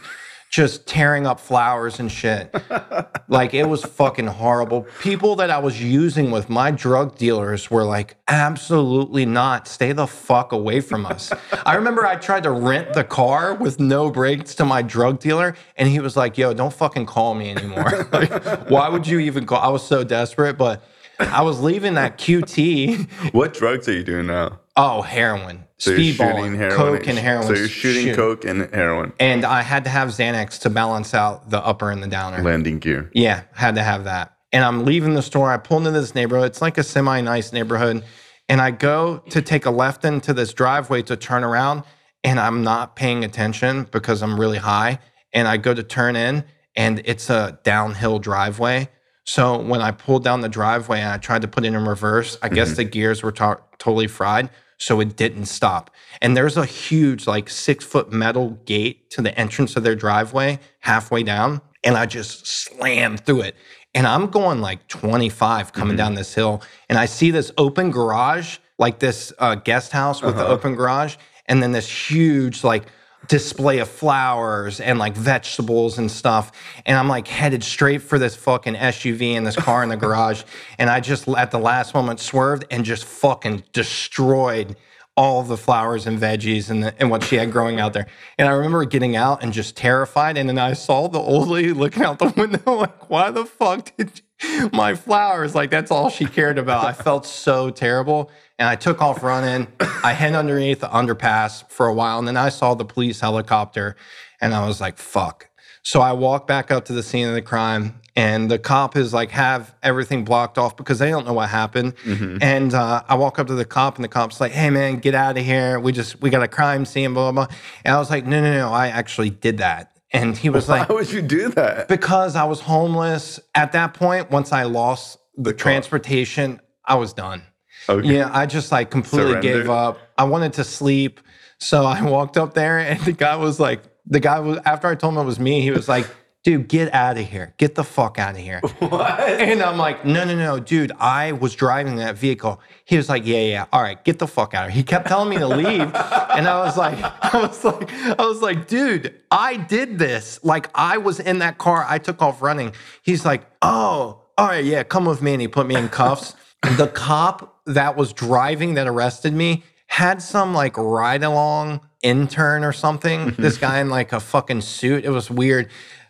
just tearing up flowers and shit. (laughs) like it was fucking horrible. People that I was using with my drug dealers were like, absolutely not. Stay the fuck away from us. I remember I tried to rent the car with no brakes to my drug dealer, and he was like, yo, don't fucking call me anymore. (laughs) like, why would you even call? I was so desperate, but I was leaving that QT. What drugs are you doing now? Oh, heroin, So you're speedball, heroin. coke, and heroin. So you're shooting Shoot. coke and heroin. And I had to have Xanax to balance out the upper and the downer. Landing gear. Yeah, had to have that. And I'm leaving the store. I pull into this neighborhood. It's like a semi nice neighborhood. And I go to take a left into this driveway to turn around. And I'm not paying attention because I'm really high. And I go to turn in, and it's a downhill driveway. So when I pulled down the driveway and I tried to put it in reverse, I guess mm-hmm. the gears were to- totally fried. So it didn't stop. And there's a huge, like six foot metal gate to the entrance of their driveway halfway down. And I just slammed through it. And I'm going like 25 coming down this hill. And I see this open garage, like this uh, guest house with the open garage. And then this huge, like, display of flowers and like vegetables and stuff. And I'm like headed straight for this fucking SUV and this car in the garage. (laughs) And I just at the last moment swerved and just fucking destroyed all the flowers and veggies and, the, and what she had growing out there. And I remember getting out and just terrified. And then I saw the old lady looking out the window, (laughs) like, why the fuck did you, my flowers? Like, that's all she cared about. I felt so terrible. And I took off running. I hid underneath the underpass for a while. And then I saw the police helicopter and I was like, fuck. So I walk back up to the scene of the crime, and the cop is like, have everything blocked off because they don't know what happened. And uh, I walk up to the cop, and the cop's like, hey man, get out of here. We just, we got a crime scene, blah, blah, blah. And I was like, no, no, no, I actually did that. And he was like, (laughs) Why would you do that? because I was homeless at that point. Once I lost the, car. transportation, I was done. Okay. Yeah, I just like completely Surrendered? gave up. I wanted to sleep. So (laughs) I walked up there and the guy was like, the guy was, after I told him it was me, he was like, dude, get out of here. Get the fuck out of here. (laughs) What? And I'm like, no, no, no, dude, I was driving that vehicle. He was like, yeah, yeah, all right, get the fuck out of here. He kept telling me to leave. (laughs) and I was like, I was like, I was like, dude, I did this. Like I was in that car. I took off running. He's like, oh, all right, yeah, come with me. And he put me in cuffs. the cop that was driving that arrested me had some like ride along intern or something. Mm-hmm. this guy in like a fucking suit. It was weird.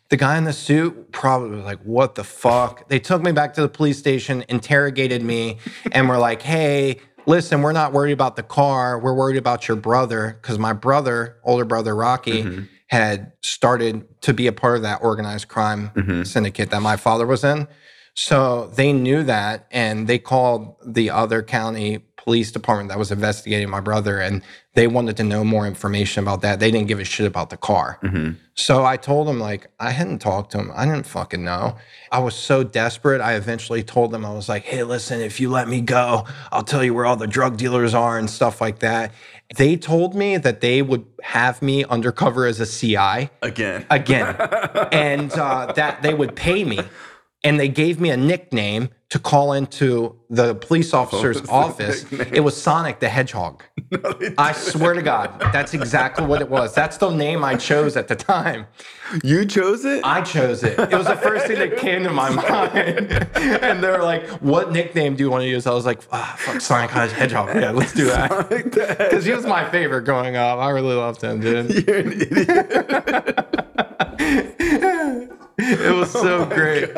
The guy in the suit probably was like, what the fuck? They took me back to the police station, interrogated me, and were like, hey, listen, we're not worried about the car. We're worried about your brother. Because my brother, older brother Rocky, mm-hmm. had started to be a part of that organized crime mm-hmm. syndicate that my father was in. So they knew that and they called the other county police department that was investigating my brother and they wanted to know more information about that. They didn't give a shit about the car. So I told them, like, I hadn't talked to him. I didn't fucking know. I was so desperate. I eventually told them, I was like, hey, listen, if you let me go, I'll tell you where all the drug dealers are and stuff like that. They told me that they would have me undercover as a CI Again. again, (laughs) and uh, that they would pay me. And they gave me a nickname to call into the police officer's (laughs) office. It was Sonic the Hedgehog. (laughs) I swear to God, that's exactly what it was. That's the name I chose at the time. You chose it? I chose it. It was the first thing that came to my (laughs) mind. and they're like, "What nickname do you want to use?" I was like, ah, "Fuck, Sonic the Hedgehog." Yeah, let's do that. That. Because he was my favorite growing up. I really loved him, dude. You're an idiot. (laughs) It was so great.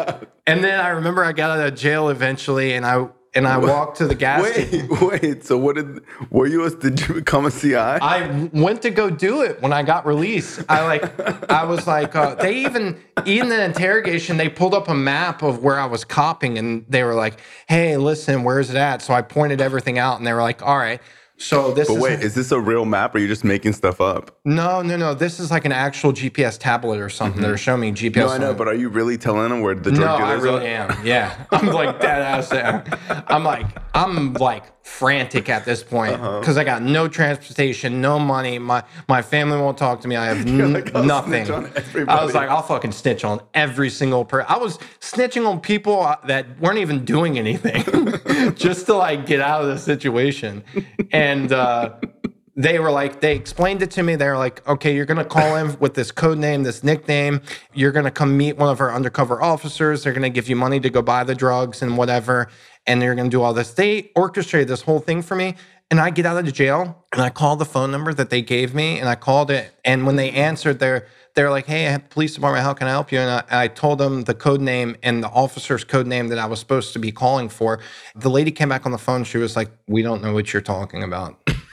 And then I remember I got out of jail eventually, and I and I walked to the gas station. Wait, (laughs) wait. So what did were you? Did you become a CI? I went to go do it when I got released. I like, I was like, uh, they even in the interrogation they pulled up a map of where I was copping, and they were like, "Hey, listen, where's it at?" So I pointed everything out, and they were like, "All right." So this but is wait, is this a real map or are you just making stuff up? no, no, no. This is like an actual GPS tablet or something. They're showing me GPS. Mm-hmm. No, I know, but are you really telling them where the drug No, I really are? am. Yeah, (laughs) I'm like dead ass. am. I'm like, I'm like frantic at this point because I got no transportation, no money. My my family won't talk to me. I have (laughs) n- like, nothing. I was like, I'll fucking snitch on every single person. I was snitching on people uh, that weren't even doing anything (laughs) just to like get out of the situation. And uh, they were like, they explained it to me. They were like, okay, you're gonna call in with this code name, this nickname. You're gonna come meet one of our undercover officers. They're gonna give you money to go buy the drugs and whatever. And they're gonna do all this. They orchestrated this whole thing for me. And I get out of the jail and I call the phone number that they gave me and I called it. And when they answered, they're they're like, "Hey, police department, how can I help you?" And I, I told them the code name and the officer's code name that I was supposed to be calling for. The lady came back on the phone. She was like, "We don't know what you're talking about." (laughs)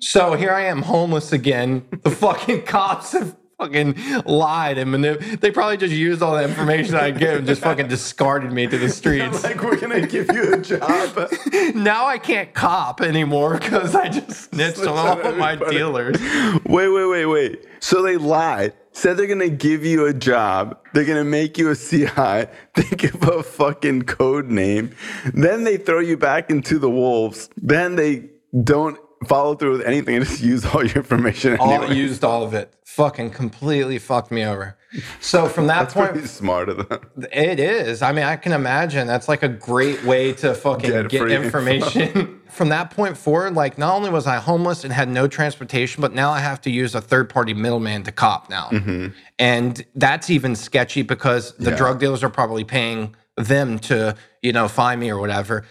So here I am, homeless again. The fucking cops have fucking lied and manip- they probably just used all the information I gave and just fucking discarded me to the (laughs) streets. like we're gonna give you a job. (laughs) now I can't cop anymore because I just (laughs) snitched on all of my dealers. wait, wait, wait, wait. So they lied. Said they're gonna give you a job. They're gonna make you a CI. They give a fucking code name. Then they throw you back into the wolves. Then they don't follow through with anything and just use all your information. All anyway. used all of it. Fucking completely fucked me over. So from that That's point, pretty smart of them. It is. I mean, I can imagine that's like a great way to fucking Get get, information. (laughs) From that point forward, like not only was I homeless and had no transportation, but now I have to use a third party middleman to cop now. Mm-hmm. And that's even sketchy because the Yeah. drug dealers are probably paying them to, you know, find me or whatever.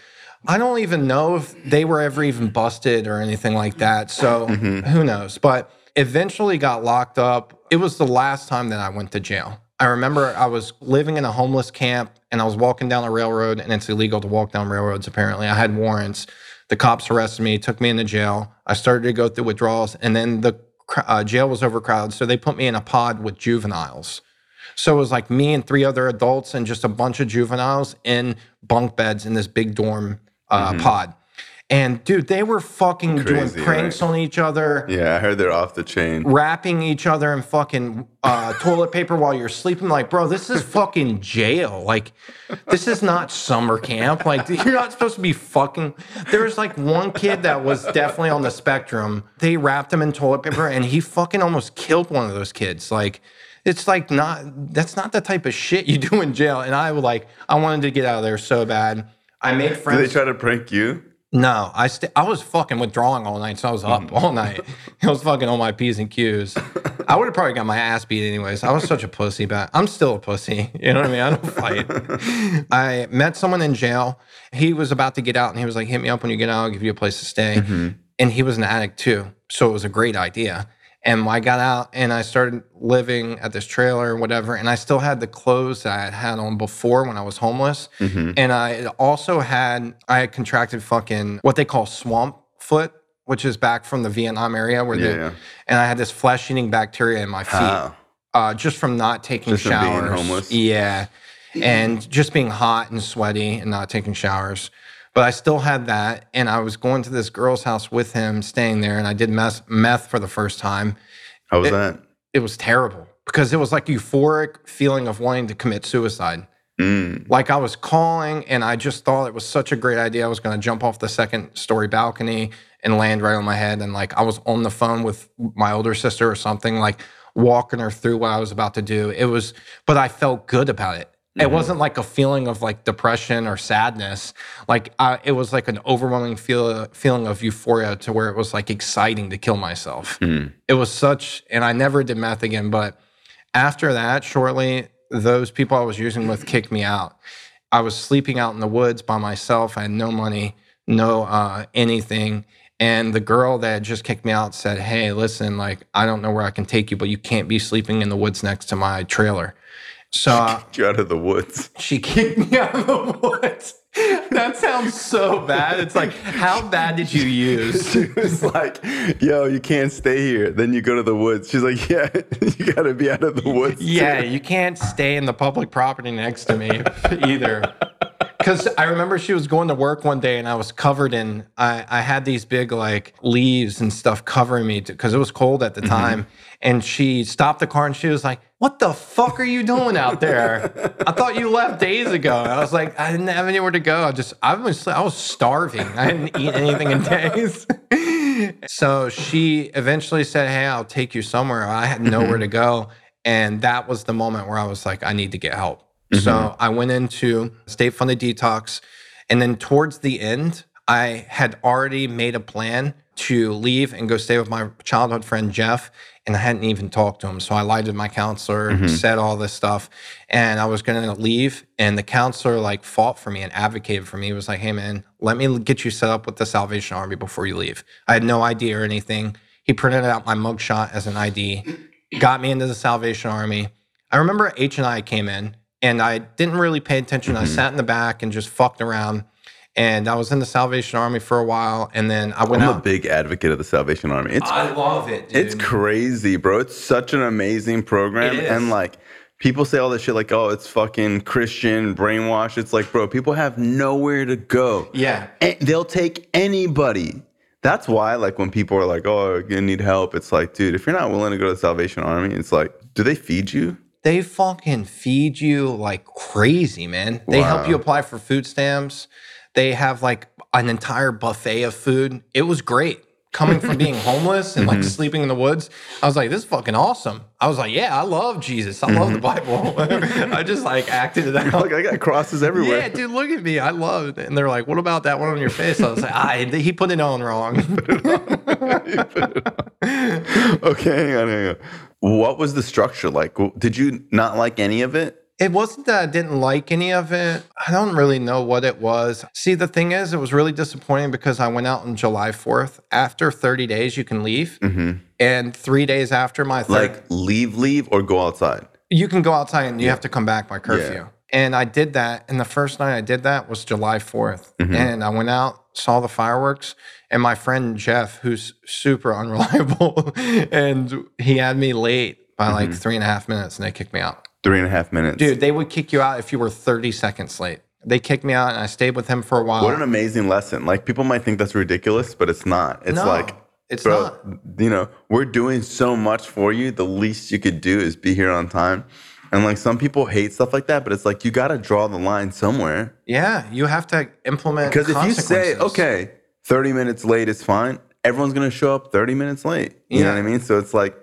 I don't even know if they were ever even busted or anything like that. So who knows? But eventually got locked up. It was the last time that I went to jail. I remember I was living in a homeless camp and I was walking down a railroad, and it's illegal to walk down railroads, apparently. I had warrants. The cops arrested me, took me into jail. I started to go through withdrawals, and then the uh, jail was overcrowded. So they put me in a pod with juveniles. So it was like me and three other adults and just a bunch of juveniles in bunk beds in this big dorm uh, pod. And dude, they were fucking doing Crazy, pranks on each other Yeah, I heard they're off the chain. wrapping each other in fucking uh, (laughs) toilet paper while you're sleeping. Like, bro, this is fucking jail. Like, this is not summer camp. Like, (laughs) you're not supposed to be fucking. There was like one kid that was definitely on the spectrum. They wrapped him in toilet paper and he fucking almost killed one of those kids. Like, it's like not, that's not the type of shit you do in jail. And I was like, I wanted to get out of there so bad. I made friends. Did they try to prank you? No, I st- I was fucking withdrawing all night, so I was up mm. all night. (laughs) I was fucking on my p's and q's. I would have probably got my ass beat anyways. I was such a pussy, but I'm still a pussy. You know what I mean? I don't fight. (laughs) I met someone in jail. He was about to get out, and he was like, "Hit me up when you get out. I'll give you a place to stay." Mm-hmm. And he was an addict too, so it was a great idea. And I got out and I started living at this trailer or whatever. And I still had the clothes that I had had on before when I was homeless. And I also had, I had contracted fucking what they call swamp foot, which is back from the Vietnam area where Yeah, the, yeah. and I had this flesh eating bacteria in my feet uh, just from not taking Just showers. homeless? Yeah. And just being hot and sweaty and not taking showers. But I still had that. And I was going to this girl's house with him, staying there. And I did meth, meth for the first time. How was that? It was terrible because it was like euphoric feeling of wanting to commit suicide. Mm. Like I was calling and I just thought it was such a great idea. I was going to jump off the second story balcony and land right on my head. And like I was on the phone with my older sister or something, like walking her through what I was about to do. It was, but I felt good about it. It wasn't like a feeling of like depression or sadness. Like I, it was like an overwhelming feel, feeling of euphoria to where it was like exciting to kill myself. It was such, and I never did meth again. But after that, shortly, those people I was using with kicked me out. I was sleeping out in the woods by myself. I had no money, no uh, anything. And the girl that just kicked me out said, Hey, listen, like, I don't know where I can take you, but you can't be sleeping in the woods next to my trailer. So uh, You're out of the woods. she kicked me out of the woods. (laughs) That sounds so bad. It's like, how bad did you use? (laughs) She was like, "Yo, you can't stay here." Then you go to the woods. She's like, "Yeah, (laughs) you gotta be out of the woods." too." Yeah, you can't stay in the public property next to me either. because I remember she was going to work one day and I was covered in I, I had these big like leaves and stuff covering me because it was cold at the mm-hmm. time. And she stopped the car and she was like, "What the fuck are you doing out there? I thought you left days ago." And I was like, "I didn't have anywhere to go. I just I was I was starving. I didn't eat anything in days." (laughs) so she eventually said, "Hey, I'll take you somewhere." I had nowhere to go, and that was the moment where I was like, "I need to get help." So mm-hmm. I went into state funded detox. And then towards the end, I had already made a plan to leave and go stay with my childhood friend Jeff. And I hadn't even talked to him. So I lied to my counselor, mm-hmm. said all this stuff. And I was going to leave. And the counselor like fought for me and advocated for me. He was like, hey, man, let me get you set up with the Salvation Army before you leave. I had no idea or anything. He printed out my mugshot as an ID, got me into the Salvation Army. I remember H and I came in and I didn't really pay attention. I mm-hmm. sat in the back and just fucked around. And I was in the Salvation Army for a while, and then I went I'm a big advocate of the Salvation Army. It's I love it. Dude. it's crazy, bro. It's such an amazing program, It is. and like people say all this shit like, oh, it's fucking Christian brainwash. It's like, bro, people have nowhere to go. Yeah. And they'll take anybody. That's why, like, when people are like, "Oh, you need help," it's like, dude, if you're not willing to go to the Salvation Army, it's like, do they feed you? They fucking feed you like crazy, man. They help you apply for food stamps. They have like an entire buffet of food. It was great. Coming from being (laughs) homeless and Mm-hmm. like sleeping in the woods, I was like, this is fucking awesome. I was like, yeah, I love Jesus. I love the Bible. (laughs) I just like acted it out. (laughs) Like, I got crosses everywhere. Yeah, dude, look at me. I love it. And they're like, what about that one on your face? I was like, ah, he put it on wrong. okay, hang on, hang on. What was the structure like? Did you not like any of it? It wasn't that I didn't like any of it. I don't really know what it was. See, the thing is, it was really disappointing because I went out on July 4th. After 30 days, you can leave. And three days after my third, Like leave, leave, or go outside? you can go outside and you have to come back by curfew. Yeah. And I did that. And the first night I did that was July 4th. Mm-hmm. And I went out, saw the fireworks, and my friend Jeff, who's super (laughs) unreliable, and he had me late by like Mm-hmm. three and a half minutes and they kicked me out. Three and a half minutes. Dude, they would kick you out if you were 30 seconds late. They kicked me out and I stayed with him for a while. What an amazing lesson. Like people might think that's ridiculous, but it's not. It's No, like it's bro, not. you know, we're doing so much for you. The least you could do is be here on time. And like some people hate stuff like that, but it's like you got to draw the line somewhere. Yeah, you have to implement Because if you say, consequences. okay, 30 minutes late is fine, everyone's going to show up 30 minutes late. You know Yeah. what I mean? So it's like,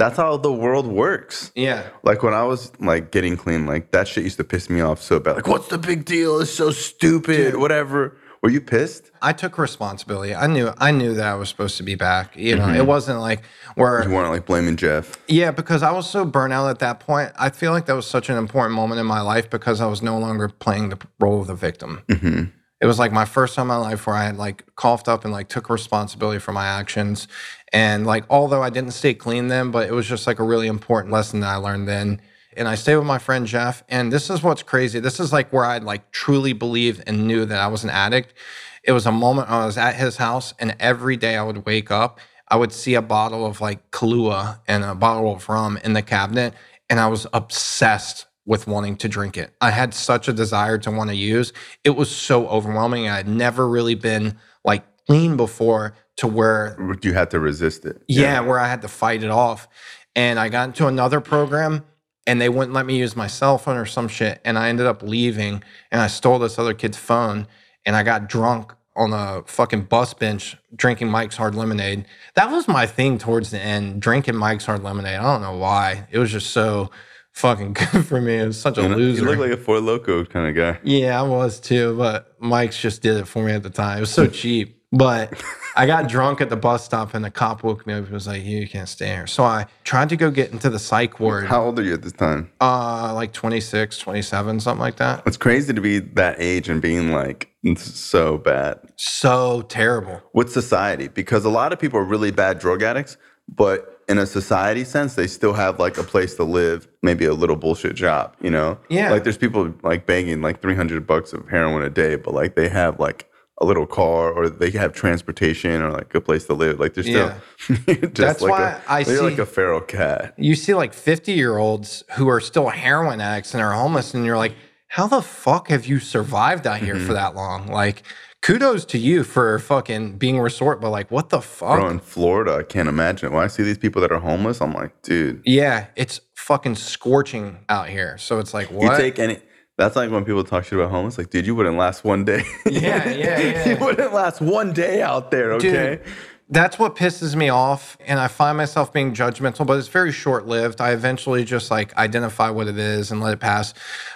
that's how the world works. Yeah. Like when I was like getting clean, like that shit used to piss me off so bad. Like, what's the big deal? It's so stupid. Whatever. Were you pissed? I took responsibility. I knew I knew that I was supposed to be back. You know, it mm-hmm. wasn't like where You weren't like blaming Jeff. Yeah, because I was so burnt out at that point. I feel like that was such an important moment in my life because I was no longer playing the role of the victim. Mm-hmm. It was like my first time in my life where I had like coughed up and like took responsibility for my actions. And like, although I didn't stay clean then, but it was just like a really important lesson that I learned then. And I stayed with my friend Jeff. And this is what's crazy. This is like where I like truly believed and knew that I was an addict. It was a moment I was at his house, and every day I would wake up, I would see a bottle of like Kahlua and a bottle of rum in the cabinet, and I was obsessed with wanting to drink it. I had such a desire to want to use. It was so overwhelming. I had never really been like clean before to where You had to resist it. yeah, where I had to fight it off. And I got into another program and they wouldn't let me use my cell phone or some shit. And I ended up leaving and I stole this other kid's phone and I got drunk on a fucking bus bench drinking Mike's Hard Lemonade. That was my thing towards the end, drinking Mike's Hard Lemonade. I don't know why. It was just so fucking (laughs) good for me. It was such a know, loser. you look like a Four Loco kind of guy. Yeah, I was too, but Mike's just did it for me at the time. It was so (laughs) cheap. But I got drunk at the bus stop and the cop woke me up. He was like, You can't stay here. So I tried to go get into the psych ward, How old are you at this time? uh, like 26, 27, something like that. It's crazy to be that age and being like so bad So terrible. with society because a lot of people are really bad drug addicts, but in a society sense, they still have like a place to live, maybe a little bullshit job, you know? Yeah. Like there's people like banging like 300 bucks of heroin a day, but like they have like a little car or they have transportation or like a place to live. Like they're still (laughs) just That's like why a, I they're see- like a feral cat. You see like 50 year olds who are still heroin addicts and are homeless, and you're like, how the fuck have you survived out here for mm-hmm. that long? Like, kudos to you for fucking being resort, but like, what the fuck? Bro, in Florida, I can't imagine. it. When I see these people that are homeless, I'm like, dude, Yeah, it's fucking scorching out here. So it's like, what? you take any. That's like when people talk shit about homeless. Like, dude, you wouldn't last one day. Yeah, yeah, (laughs) yeah. you wouldn't last one day out there, okay? Dude, that's what pisses me off. And I find myself being judgmental, but it's very short lived. I eventually just like identify what it is and let it pass.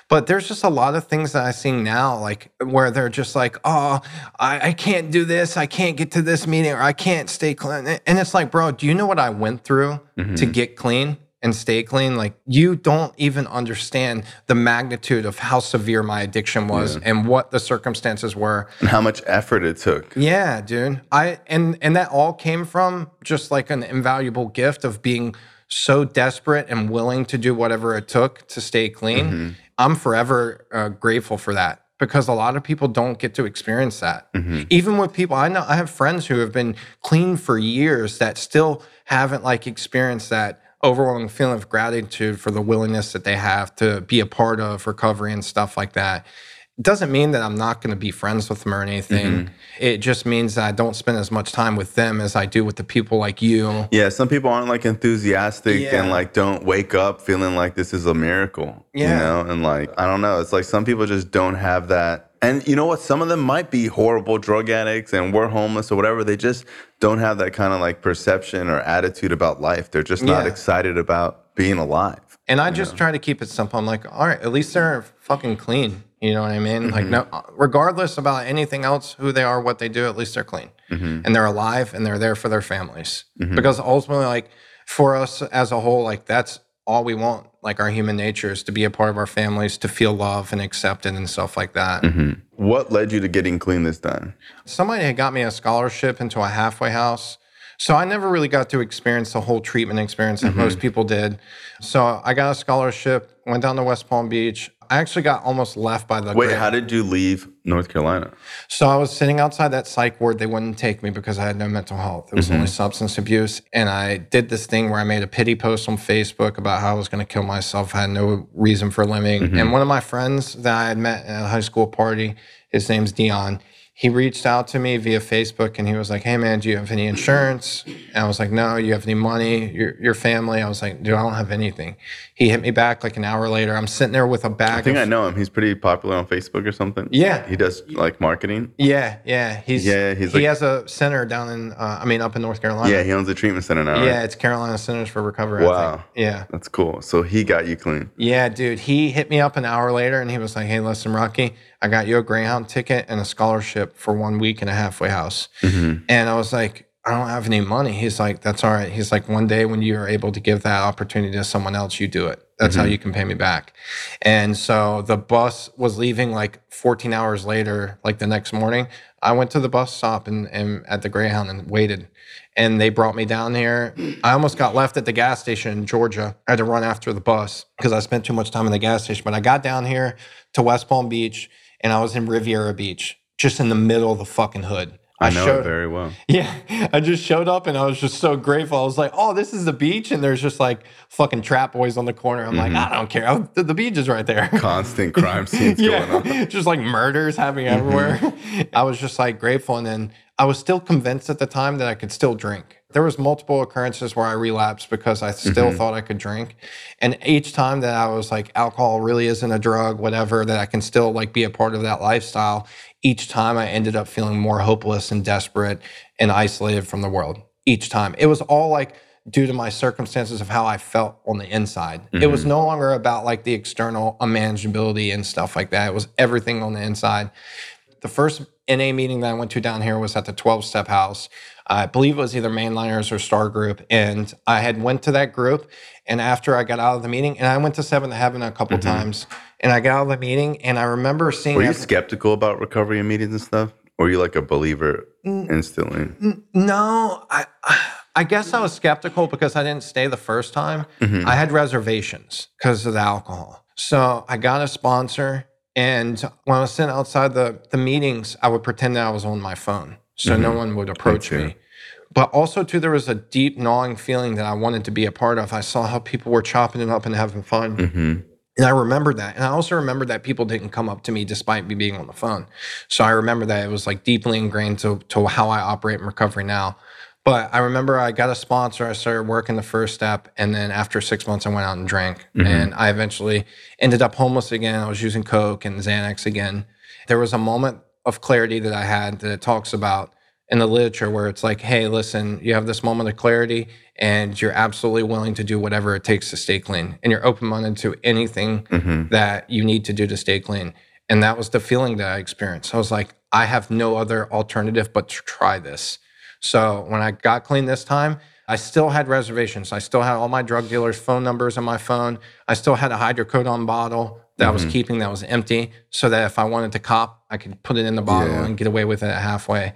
But there's just a lot of things that I see now, like where they're just like, oh, I, I can't do this. I can't get to this meeting or I can't stay clean. And it's like, bro, do you know what I went through to mm-hmm. get clean? And stay clean, like you don't even understand the magnitude of how severe my addiction was and what the circumstances were. And how much effort it took. Yeah, dude. I and and that all came from just like an invaluable gift of being so desperate and willing to do whatever it took to stay clean. I'm forever uh, grateful for that because a lot of people don't get to experience that. Even with people I know, I have friends who have been clean for years that still haven't like experienced that overwhelming feeling of gratitude for the willingness that they have to be a part of recovery and stuff like that. It doesn't mean that I'm not going to be friends with them or anything. Mm-hmm. It just means that I don't spend as much time with them as I do with the people like you. Yeah, some people aren't like enthusiastic Yeah. and like don't wake up feeling like this is a miracle. Yeah. You know, and like I don't know. It's like some people just don't have that. And you know what? Some of them might be horrible drug addicts and were homeless or whatever. They just don't have that kind of like perception or attitude about life. They're just not Yeah. excited about being alive. And I just try to keep it simple. I'm like, all right, at least they're fucking clean. You know what I mean? Like, mm-hmm. no, regardless about anything else, who they are, what they do, at least they're clean mm-hmm. and they're alive and they're there for their families. Mm-hmm. Because ultimately, like, for us as a whole, like, that's all we want. Like, our human nature is to be a part of our families, to feel love and accepted and stuff like that. Mm-hmm. What led you to getting clean this time? somebody had got me a scholarship into a halfway house. So I never really got to experience the whole treatment experience that mm-hmm. most people did. So I got a scholarship, went down to West Palm Beach. I actually got almost left by the Wait, grant. how did you leave North Carolina? So I was sitting outside that psych ward. They wouldn't take me because I had no mental health. It was only mm-hmm. substance abuse. And I did this thing where I made a pity post on Facebook about how I was going to kill myself. I had no reason for living. Mm-hmm. And one of my friends that I had met at a high school party, his name's Dion. He reached out to me via Facebook and he was like, Hey man, do you have any insurance? And I was like, No, you have any money? Your, your family? I was like, Dude, I don't have anything. He hit me back like an hour later. I'm sitting there with a bag I think of I know him. He's pretty popular on Facebook or something. Yeah. He does like marketing. Yeah, yeah. He's Yeah, he's he like- has a center down in uh, I mean up in North Carolina. Yeah, he owns a treatment center now. right? Yeah, it's Carolina Centers for Recovery. I Wow. think. Yeah. That's cool. So he got you clean. Yeah, dude. He hit me up an hour later and he was like, Hey, listen, Rocky, I got you a Greyhound ticket and a scholarship for one week in a halfway house. Mm-hmm. And I was like, I don't have any money. He's like, That's all right. He's like, One day when you're able to give that opportunity to someone else, you do it. That's how you can pay me back. And so the bus was leaving like 14 hours later, like the next morning. I went to the bus stop and, and at the Greyhound and waited. And they brought me down here. I almost got left at the gas station in Georgia. I had to run after the bus because I spent too much time in the gas station. But I got down here to West Palm Beach and I was in Riviera Beach, just in the middle of the fucking hood. I know showed, it very well. yeah, I just showed up and I was just so grateful. I was like, "Oh, this is the beach," and there's just like fucking trap boys on the corner. I'm like, mm-hmm. I don't care. The, beach is right there. Constant crime scenes (laughs) going on. yeah, (laughs) just like murders happening mm-hmm. everywhere. (laughs) I was just like grateful, and then I was still convinced at the time that I could still drink. There was multiple occurrences where I relapsed because I still mm-hmm. thought I could drink, and each time that I was like, alcohol really isn't a drug, whatever, that I can still like be a part of that lifestyle. Each time I ended up feeling more hopeless and desperate and isolated from the world. Each time it was all like due to my circumstances of how I felt on the inside. It was mm-hmm. no longer about like the external unmanageability and stuff like that. It was everything on the inside. The first NA meeting that I went to down here was at the 12 step house. I believe it was either mainliners or star group. And I had went to that group. And after I got out of the meeting, and I went to Seventh Heaven a couple mm-hmm. times, and I got out of the meeting and I remember seeing Were you skeptical about recovery and meetings and stuff? Or you like a believer instantly? No, I I guess I was skeptical because I didn't stay the first time. Mm-hmm. I had reservations because of the alcohol. So I got a sponsor, and when I was sitting outside the the meetings, I would pretend that I was on my phone, so no mm-hmm. one would approach me. But also too, there was a deep gnawing feeling that I wanted to be a part of. I saw how people were chopping it up and having fun. Mm-hmm. And I remember that. And I also remember that people didn't come up to me despite me being on the phone. So I remember that it was like deeply ingrained to, to how I operate in recovery now. But I remember I got a sponsor. I started working the first step. And then after six months, I went out and drank. Mm-hmm. And I eventually ended up homeless again. I was using Coke and Xanax again. There was a moment of clarity that I had that it talks about in the literature where it's like, hey, listen, you have this moment of clarity and you're absolutely willing to do whatever it takes to stay clean. And you're open minded to anything Mm-hmm. that you need to do to stay clean. And that was the feeling that I experienced. I was like, I have no other alternative but to try this. So when I got clean this time, I still had reservations. I still had all my drug dealers' phone numbers on my phone. I still had a hydrocodone bottle that I was keeping that was empty so that if I wanted to cop, I could put it in the bottle Yeah. and get away with it halfway.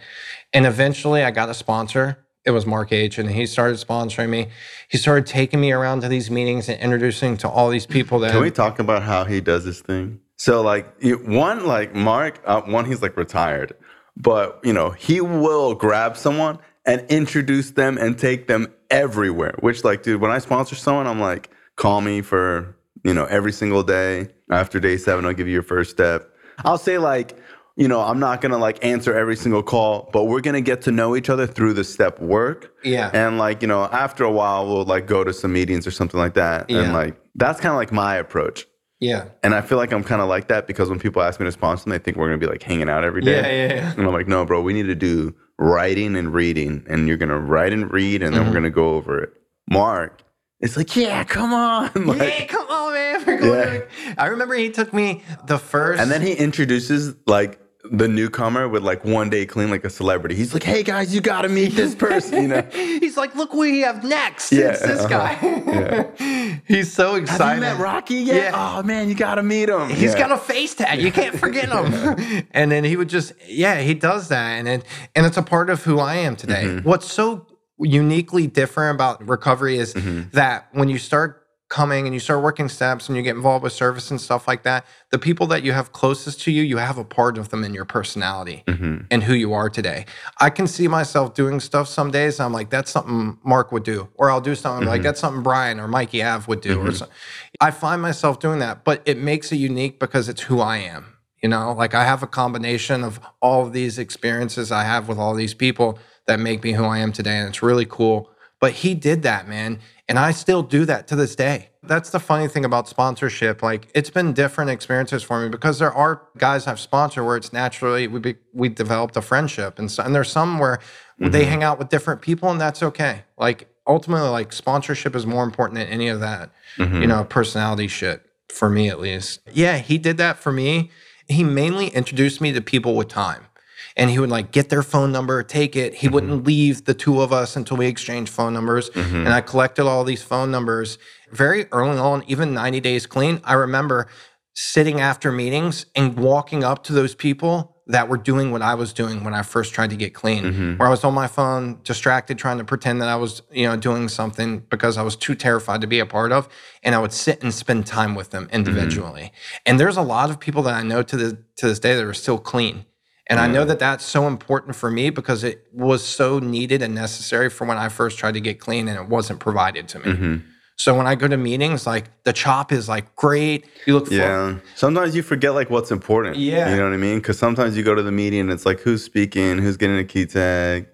And eventually I got a sponsor. It was Mark H. And he started sponsoring me. He started taking me around to these meetings and introducing to all these people that Can we talk about how he does this thing? So, like, one, like Mark, uh, one, he's like retired, but you know, he will grab someone and introduce them and take them everywhere. Which, like, dude, when I sponsor someone, I'm like, call me for you know every single day. After day seven, I'll give you your first step. I'll say like. You know, I'm not gonna like answer every single call, but we're gonna get to know each other through the step work. Yeah. And like, you know, after a while, we'll like go to some meetings or something like that. Yeah. And like, that's kind of like my approach. Yeah. And I feel like I'm kind of like that because when people ask me to sponsor them, they think we're gonna be like hanging out every day. Yeah, yeah, yeah. And I'm like, no, bro, we need to do writing and reading, and you're gonna write and read, and then Mm-hmm. we're gonna go over it. Mark, it's like, yeah, come on, (laughs) like, hey, come on, man. We're going Yeah. to- I remember he took me the first. and then he introduces like the newcomer with like one day clean, like a celebrity. He's like, hey guys, you gotta meet this (laughs) person, you know. He's like, look what we have next. Yeah, it's this uh-huh. guy. (laughs) He's so excited. Have you met Rocky yet? Yeah. Oh man, you gotta meet him. He's Yeah. got a face tag. You can't forget him. (laughs) and then he would just, yeah, he does that, and it, and it's a part of who I am today. Mm-hmm. What's so uniquely different about recovery is Mm-hmm. that when you start coming and you start working steps and you get involved with service and stuff like that, the people that you have closest to you, you have a part of them in your personality Mm-hmm. and who you are today. I can see myself doing stuff some days. I'm like, that's something Mark would do, or I'll do something Mm-hmm. like that's something Bryan or Mikey Av would do, or something. I find myself doing that, but it makes it unique because it's who I am. You know, like I have a combination of all of these experiences I have with all these people that make me who I am today, and it's really cool. But he did that, man, and I still do that to this day. That's the funny thing about sponsorship. Like it's been different experiences for me because there are guys I've sponsored where it's naturally we be, we developed a friendship, and so, and there's some where they mm-hmm. hang out with different people, and that's okay. Like ultimately, like sponsorship is more important than any of that, you mm-hmm. know, personality shit for me at least. Yeah, he did that for me. He mainly introduced me to people with time. And he would like get their phone number, take it. He wouldn't mm-hmm. leave the two of us until we exchanged phone numbers. Mm-hmm. And I collected all these phone numbers very early on, even 90 days clean. I remember sitting after meetings and walking up to those people that were doing what I was doing when I first tried to get clean, mm-hmm. where I was on my phone, distracted, trying to pretend that I was, you know, doing something because I was too terrified to be a part of. And I would sit and spend time with them individually. And there's a lot of people that I know to the to this day that are still clean. And I know that that's so important for me because it was so needed and necessary for when I first tried to get clean and it wasn't provided to me. Mm-hmm. So when I go to meetings, like the chop is like great. You look Yeah. Sometimes you forget like what's important. Yeah. You know what I mean? Because sometimes you go to the meeting and it's like who's speaking, who's getting a key tag.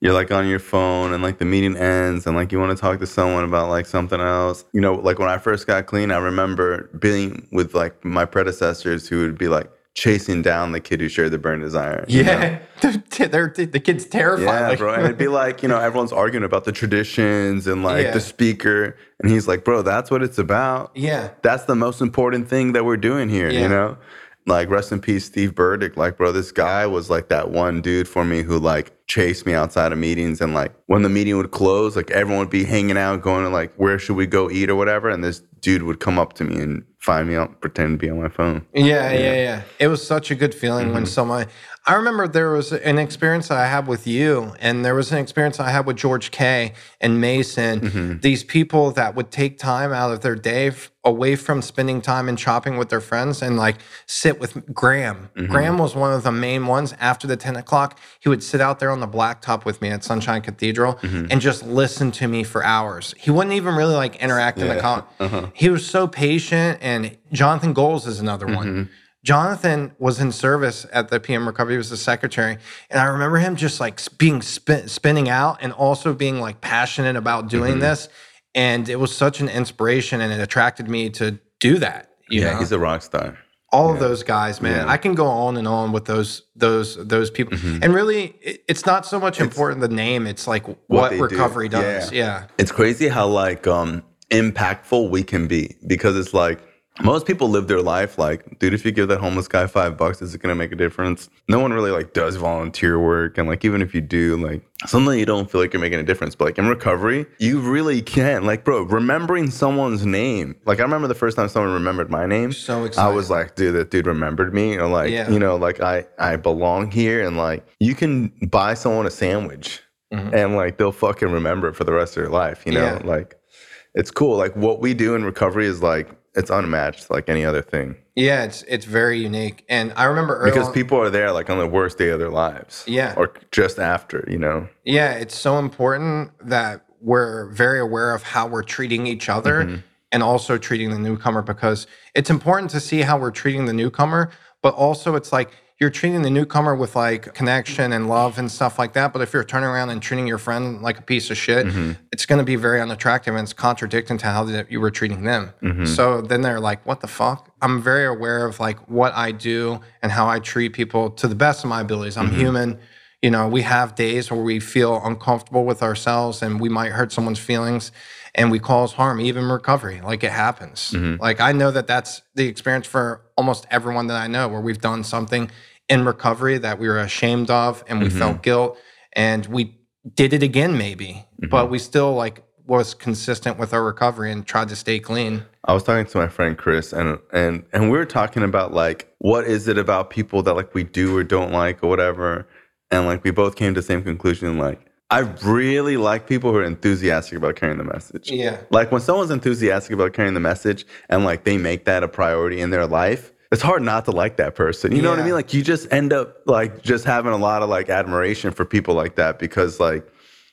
You're like on your phone and like the meeting ends and like you want to talk to someone about like something else. You know, like when I first got clean, I remember being with like my predecessors who would be like chasing down the kid who shared the burn desire. Yeah, (laughs) they're, they're, the kid's terrified. Yeah, like- bro. And it'd be (laughs) like, you know, everyone's arguing about the traditions and like Yeah. the speaker. And he's like, bro, that's what it's about. yeah, That's the most important thing that we're doing here, Yeah. you know? Like, rest in peace, Steve Burdick. Like, bro, this guy was like that one dude for me who like chased me outside of meetings. And like, when the meeting would close, like everyone would be hanging out, going to like, where should we go eat or whatever. And this dude would come up to me and find me out, pretend to be on my phone. yeah, yeah, yeah. It was such a good feeling Mm-hmm. when someone. I remember there was an experience that I had with you, and there was an experience I had with George K. and Mason. Mm-hmm. These people that would take time out of their day f- away from spending time and shopping with their friends and like sit with Graham. Mm-hmm. Graham was one of the main ones after the 10 o'clock. He would sit out there on the blacktop with me at Sunshine Cathedral Mm-hmm. and just listen to me for hours. He wouldn't even really like interact in the Yeah. con. Uh-huh. He was so patient. And Jonathan Goals is another Mm-hmm. one. Jonathan was in service at the PM recovery. He was the secretary, and I remember him just like being spin, spinning out and also being like passionate about doing Mm-hmm. this. And it was such an inspiration, and it attracted me to do that. You Yeah, know? he's a rock star. all of those guys, man. Yeah. Mm-hmm. I can go on and on with those those those people. And really, it, it's not so much important the name; it's like what, do. recovery does. Yeah. It's crazy how like um impactful we can be because it's like most people live their life like, dude, if you give that homeless guy five bucks, is it gonna make a difference? No one really like does volunteer work, and like even if you do, like something you don't feel like you're making a difference. But like in recovery, you really can. Like, bro, remembering someone's name. Like I remember the first time someone remembered my name. So excited. I was like, dude, that dude remembered me, or like, Yeah. you know, like I I belong here, and like you can buy someone a sandwich, Mhm. and like they'll fucking remember it for the rest of their life. You know, Yeah. like it's cool. Like what we do in recovery is like it's unmatched, like any other thing, Yeah, it's it's very unique. And I remember early because on- people are there like on the worst day of their lives, Yeah. or just after. You know, Yeah, it's so important that we're very aware of how we're treating each other Mm-hmm. and also treating the newcomer because it's important to see how we're treating the newcomer, but also it's like you're treating the newcomer with like connection and love and stuff like that. But if you're turning around and treating your friend like a piece of shit, Mm-hmm. it's going to be very unattractive and it's contradicting to how that you were treating them. Mm-hmm. So then they're like, what the fuck? I'm very aware of like what I do and how I treat people to the best of my abilities. I'm Mm-hmm. human you know we have days where we feel uncomfortable with ourselves and we might hurt someone's feelings and we cause harm even recovery like it happens Mm-hmm. like i know that that's the experience for almost everyone that i know where we've done something in recovery that we were ashamed of and we Mm-hmm. felt guilt and we did it again maybe Mm-hmm. but we still like was consistent with our recovery and tried to stay clean I was talking to my friend Chris, and and and we were talking about like what is it about people that like we do or don't like or whatever, and like we both came to the same conclusion. Like I really like people who are enthusiastic about carrying the message. yeah Like when someone's enthusiastic about carrying the message and like they make that a priority in their life, it's hard not to like that person. You know what I mean? Like you just end up like just having a lot of like admiration for people like that because like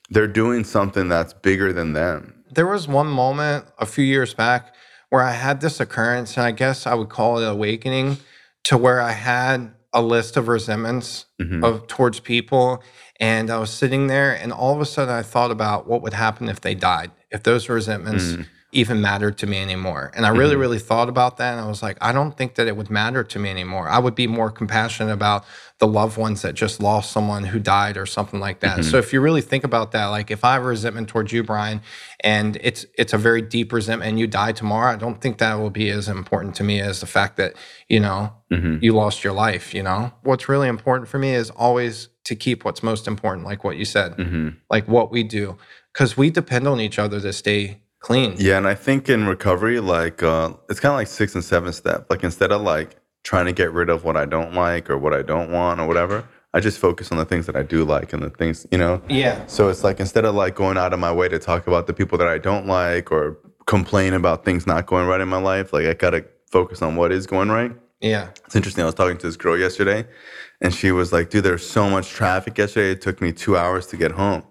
they're doing something that's bigger than them. There was one moment a few years back where I had this occurrence, and I guess I would call it awakening, to where I had a list of resentments Mhm. of towards people, and I was sitting there, and all of a sudden I thought about what would happen if they died, if those resentments mm. even mattered to me anymore. And I really, mm-hmm. really thought about that, and I was like, I don't think that it would matter to me anymore. I would be more compassionate about the loved ones that just lost someone who died or something like that. So if you really think about that, like if I have a resentment towards you, Bryan, and it's it's a very deep resentment and you die tomorrow, I don't think that will be as important to me as the fact that, you know, you lost your life, you know? What's really important for me is always to keep what's most important, like what you said, Mm-hmm. like what we do. Because we depend on each other to stay clean. Yeah, and I think in recovery, like uh, it's kind of like six and seven step. Like instead of like trying to get rid of what I don't like or what I don't want or whatever, I just focus on the things that I do like and the things you know. Yeah. So it's like instead of like going out of my way to talk about the people that I don't like or complain about things not going right in my life, like I gotta focus on what is going right. Yeah. It's interesting. I was talking to this girl yesterday, and she was like, "Dude, there's so much traffic yesterday. It took me two hours to get home."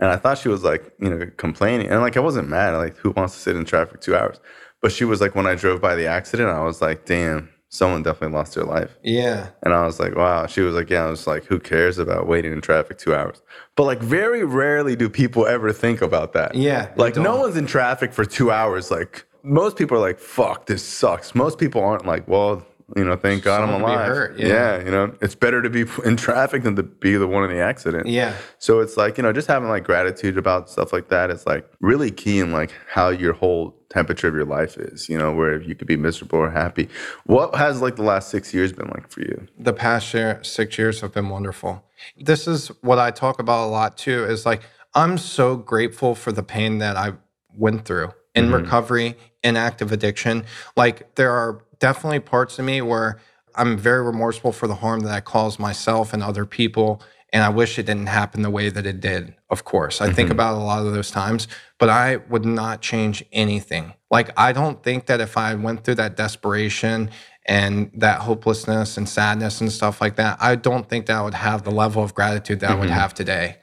And I thought she was like, you know, complaining, and like I wasn't mad. Like, who wants to sit in traffic two hours? But she was like, when I drove by the accident, I was like, "Damn, someone definitely lost their life." Yeah. And I was like, "Wow." She was like, "Yeah." I was like, "Who cares about waiting in traffic two hours?" But like, very rarely do people ever think about that. Yeah. Like no one's in traffic for two hours. Like most people are like, "Fuck, this sucks." Most people aren't like, "Well, you know, thank God I'm Someone be alive." hurt, yeah. you know, it's better to be (laughs) in traffic than to be the one in the accident. Yeah. So it's like you know, just having like gratitude about stuff like that is like really key in like how your whole temperature of your life is. You know, where you could be miserable or happy. What has like the last six years been like for you? the past year, six years have been wonderful. This is what I talk about a lot too is like, I'm so grateful for the pain that I went through in mm-hmm. recovery, in active addiction. Like, there are definitely parts of me where I'm very remorseful for the harm that I caused myself and other people. And I wish it didn't happen the way that it did, of course. I mm-hmm. think about a lot of those times, but I would not change anything. Like, I don't think that if I went through that desperation and that hopelessness and sadness and stuff like that, I don't think that I would have the level of gratitude that mm-hmm. I would mm-hmm. have today.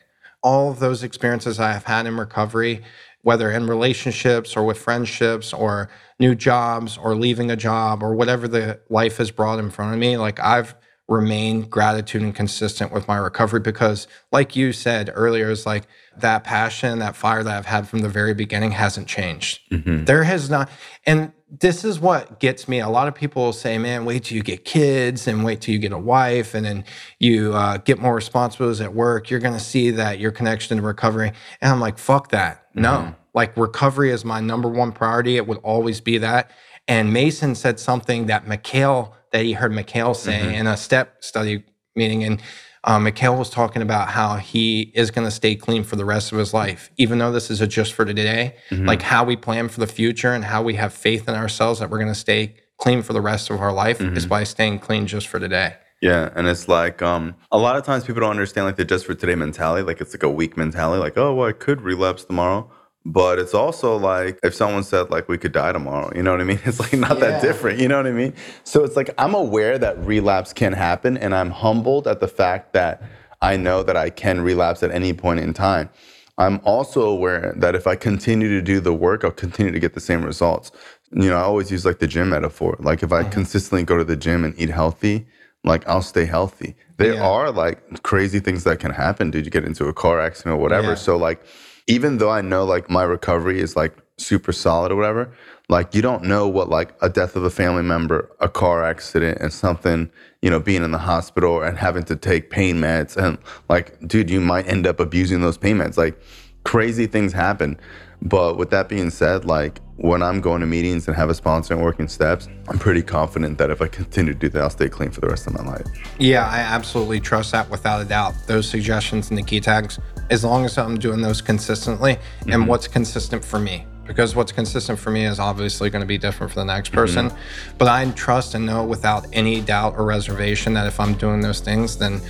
All of those experiences I have had in recovery, whether in relationships or with friendships or new jobs or leaving a job or whatever the life has brought in front of me, like I've remained gratitude and consistent with my recovery because like you said earlier is like that passion that fire that i've had from the very beginning hasn't changed. Mm-hmm. there has not and this is what gets me. A lot of people will say man wait till you get kids and wait till you get a wife and then you uh, get more responsibilities at work. You're going to see that your connection to recovery. And i'm like fuck that no mm-hmm. like recovery is my number one priority it would always be that and mason said something that mikhail that he heard Mikhail say mm-hmm. in a step study meeting. And um, Mikhail was talking about how he is going to stay clean for the rest of his life, even though this is a just for today. Mm-hmm. Like how we plan for the future and how we have faith in ourselves that we're going to stay clean for the rest of our life mm-hmm. is by staying clean just for today. Yeah, and it's like um, a lot of times people don't understand like the just for today mentality. Like it's like a weak mentality. Like oh, well, I could relapse tomorrow. But it's also like if someone said like we could die tomorrow, you know what I mean? (laughs) It's like not yeah. that different, you know what I mean? So it's like I'm aware that relapse can happen and I'm humbled at the fact that I know that I can relapse at any point in time. I'm also aware that if I continue to do the work, I'll continue to get the same results. You know, I always use like the gym metaphor. Like if I mm-hmm. consistently go to the gym and eat healthy, like I'll stay healthy. There yeah. are like crazy things that can happen. Did you get into a car accident or whatever? Yeah. So like even though I know like my recovery is like super solid or whatever, like you don't know what like a death of a family member, a car accident, and something, you know, being in the hospital and having to take pain meds and like, dude, you might end up abusing those pain meds. Like crazy things happen. But with that being said, like when I'm going to meetings and have a sponsor and working steps, I'm pretty confident that if I continue to do that, I'll stay clean for the rest of my life. Yeah, I absolutely trust that without a doubt. Those suggestions and the key tags, as long as I'm doing those consistently mm-hmm. and what's consistent for me. Because what's consistent for me is obviously going to be different for the next person. Mm-hmm. But I trust and know without any doubt or reservation that if I'm doing those things, then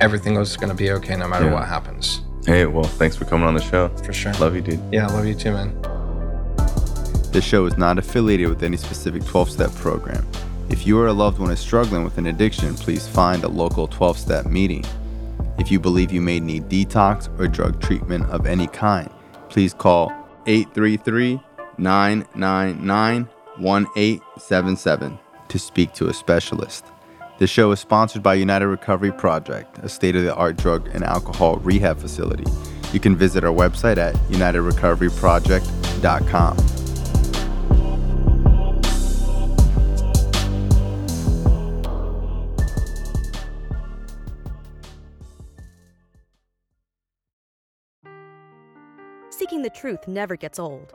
everything is going to be okay no matter yeah. what happens. Hey, well, thanks for coming on the show. For sure. Love you, dude. Yeah, love you too, man. This show is not affiliated with any specific 12 step program. If you or a loved one is struggling with an addiction, please find a local 12 step meeting. If you believe you may need detox or drug treatment of any kind, please call 833 999 1877 to speak to a specialist. This show is sponsored by United Recovery Project, a state of the art drug and alcohol rehab facility. You can visit our website at unitedrecoveryproject.com. Seeking the truth never gets old.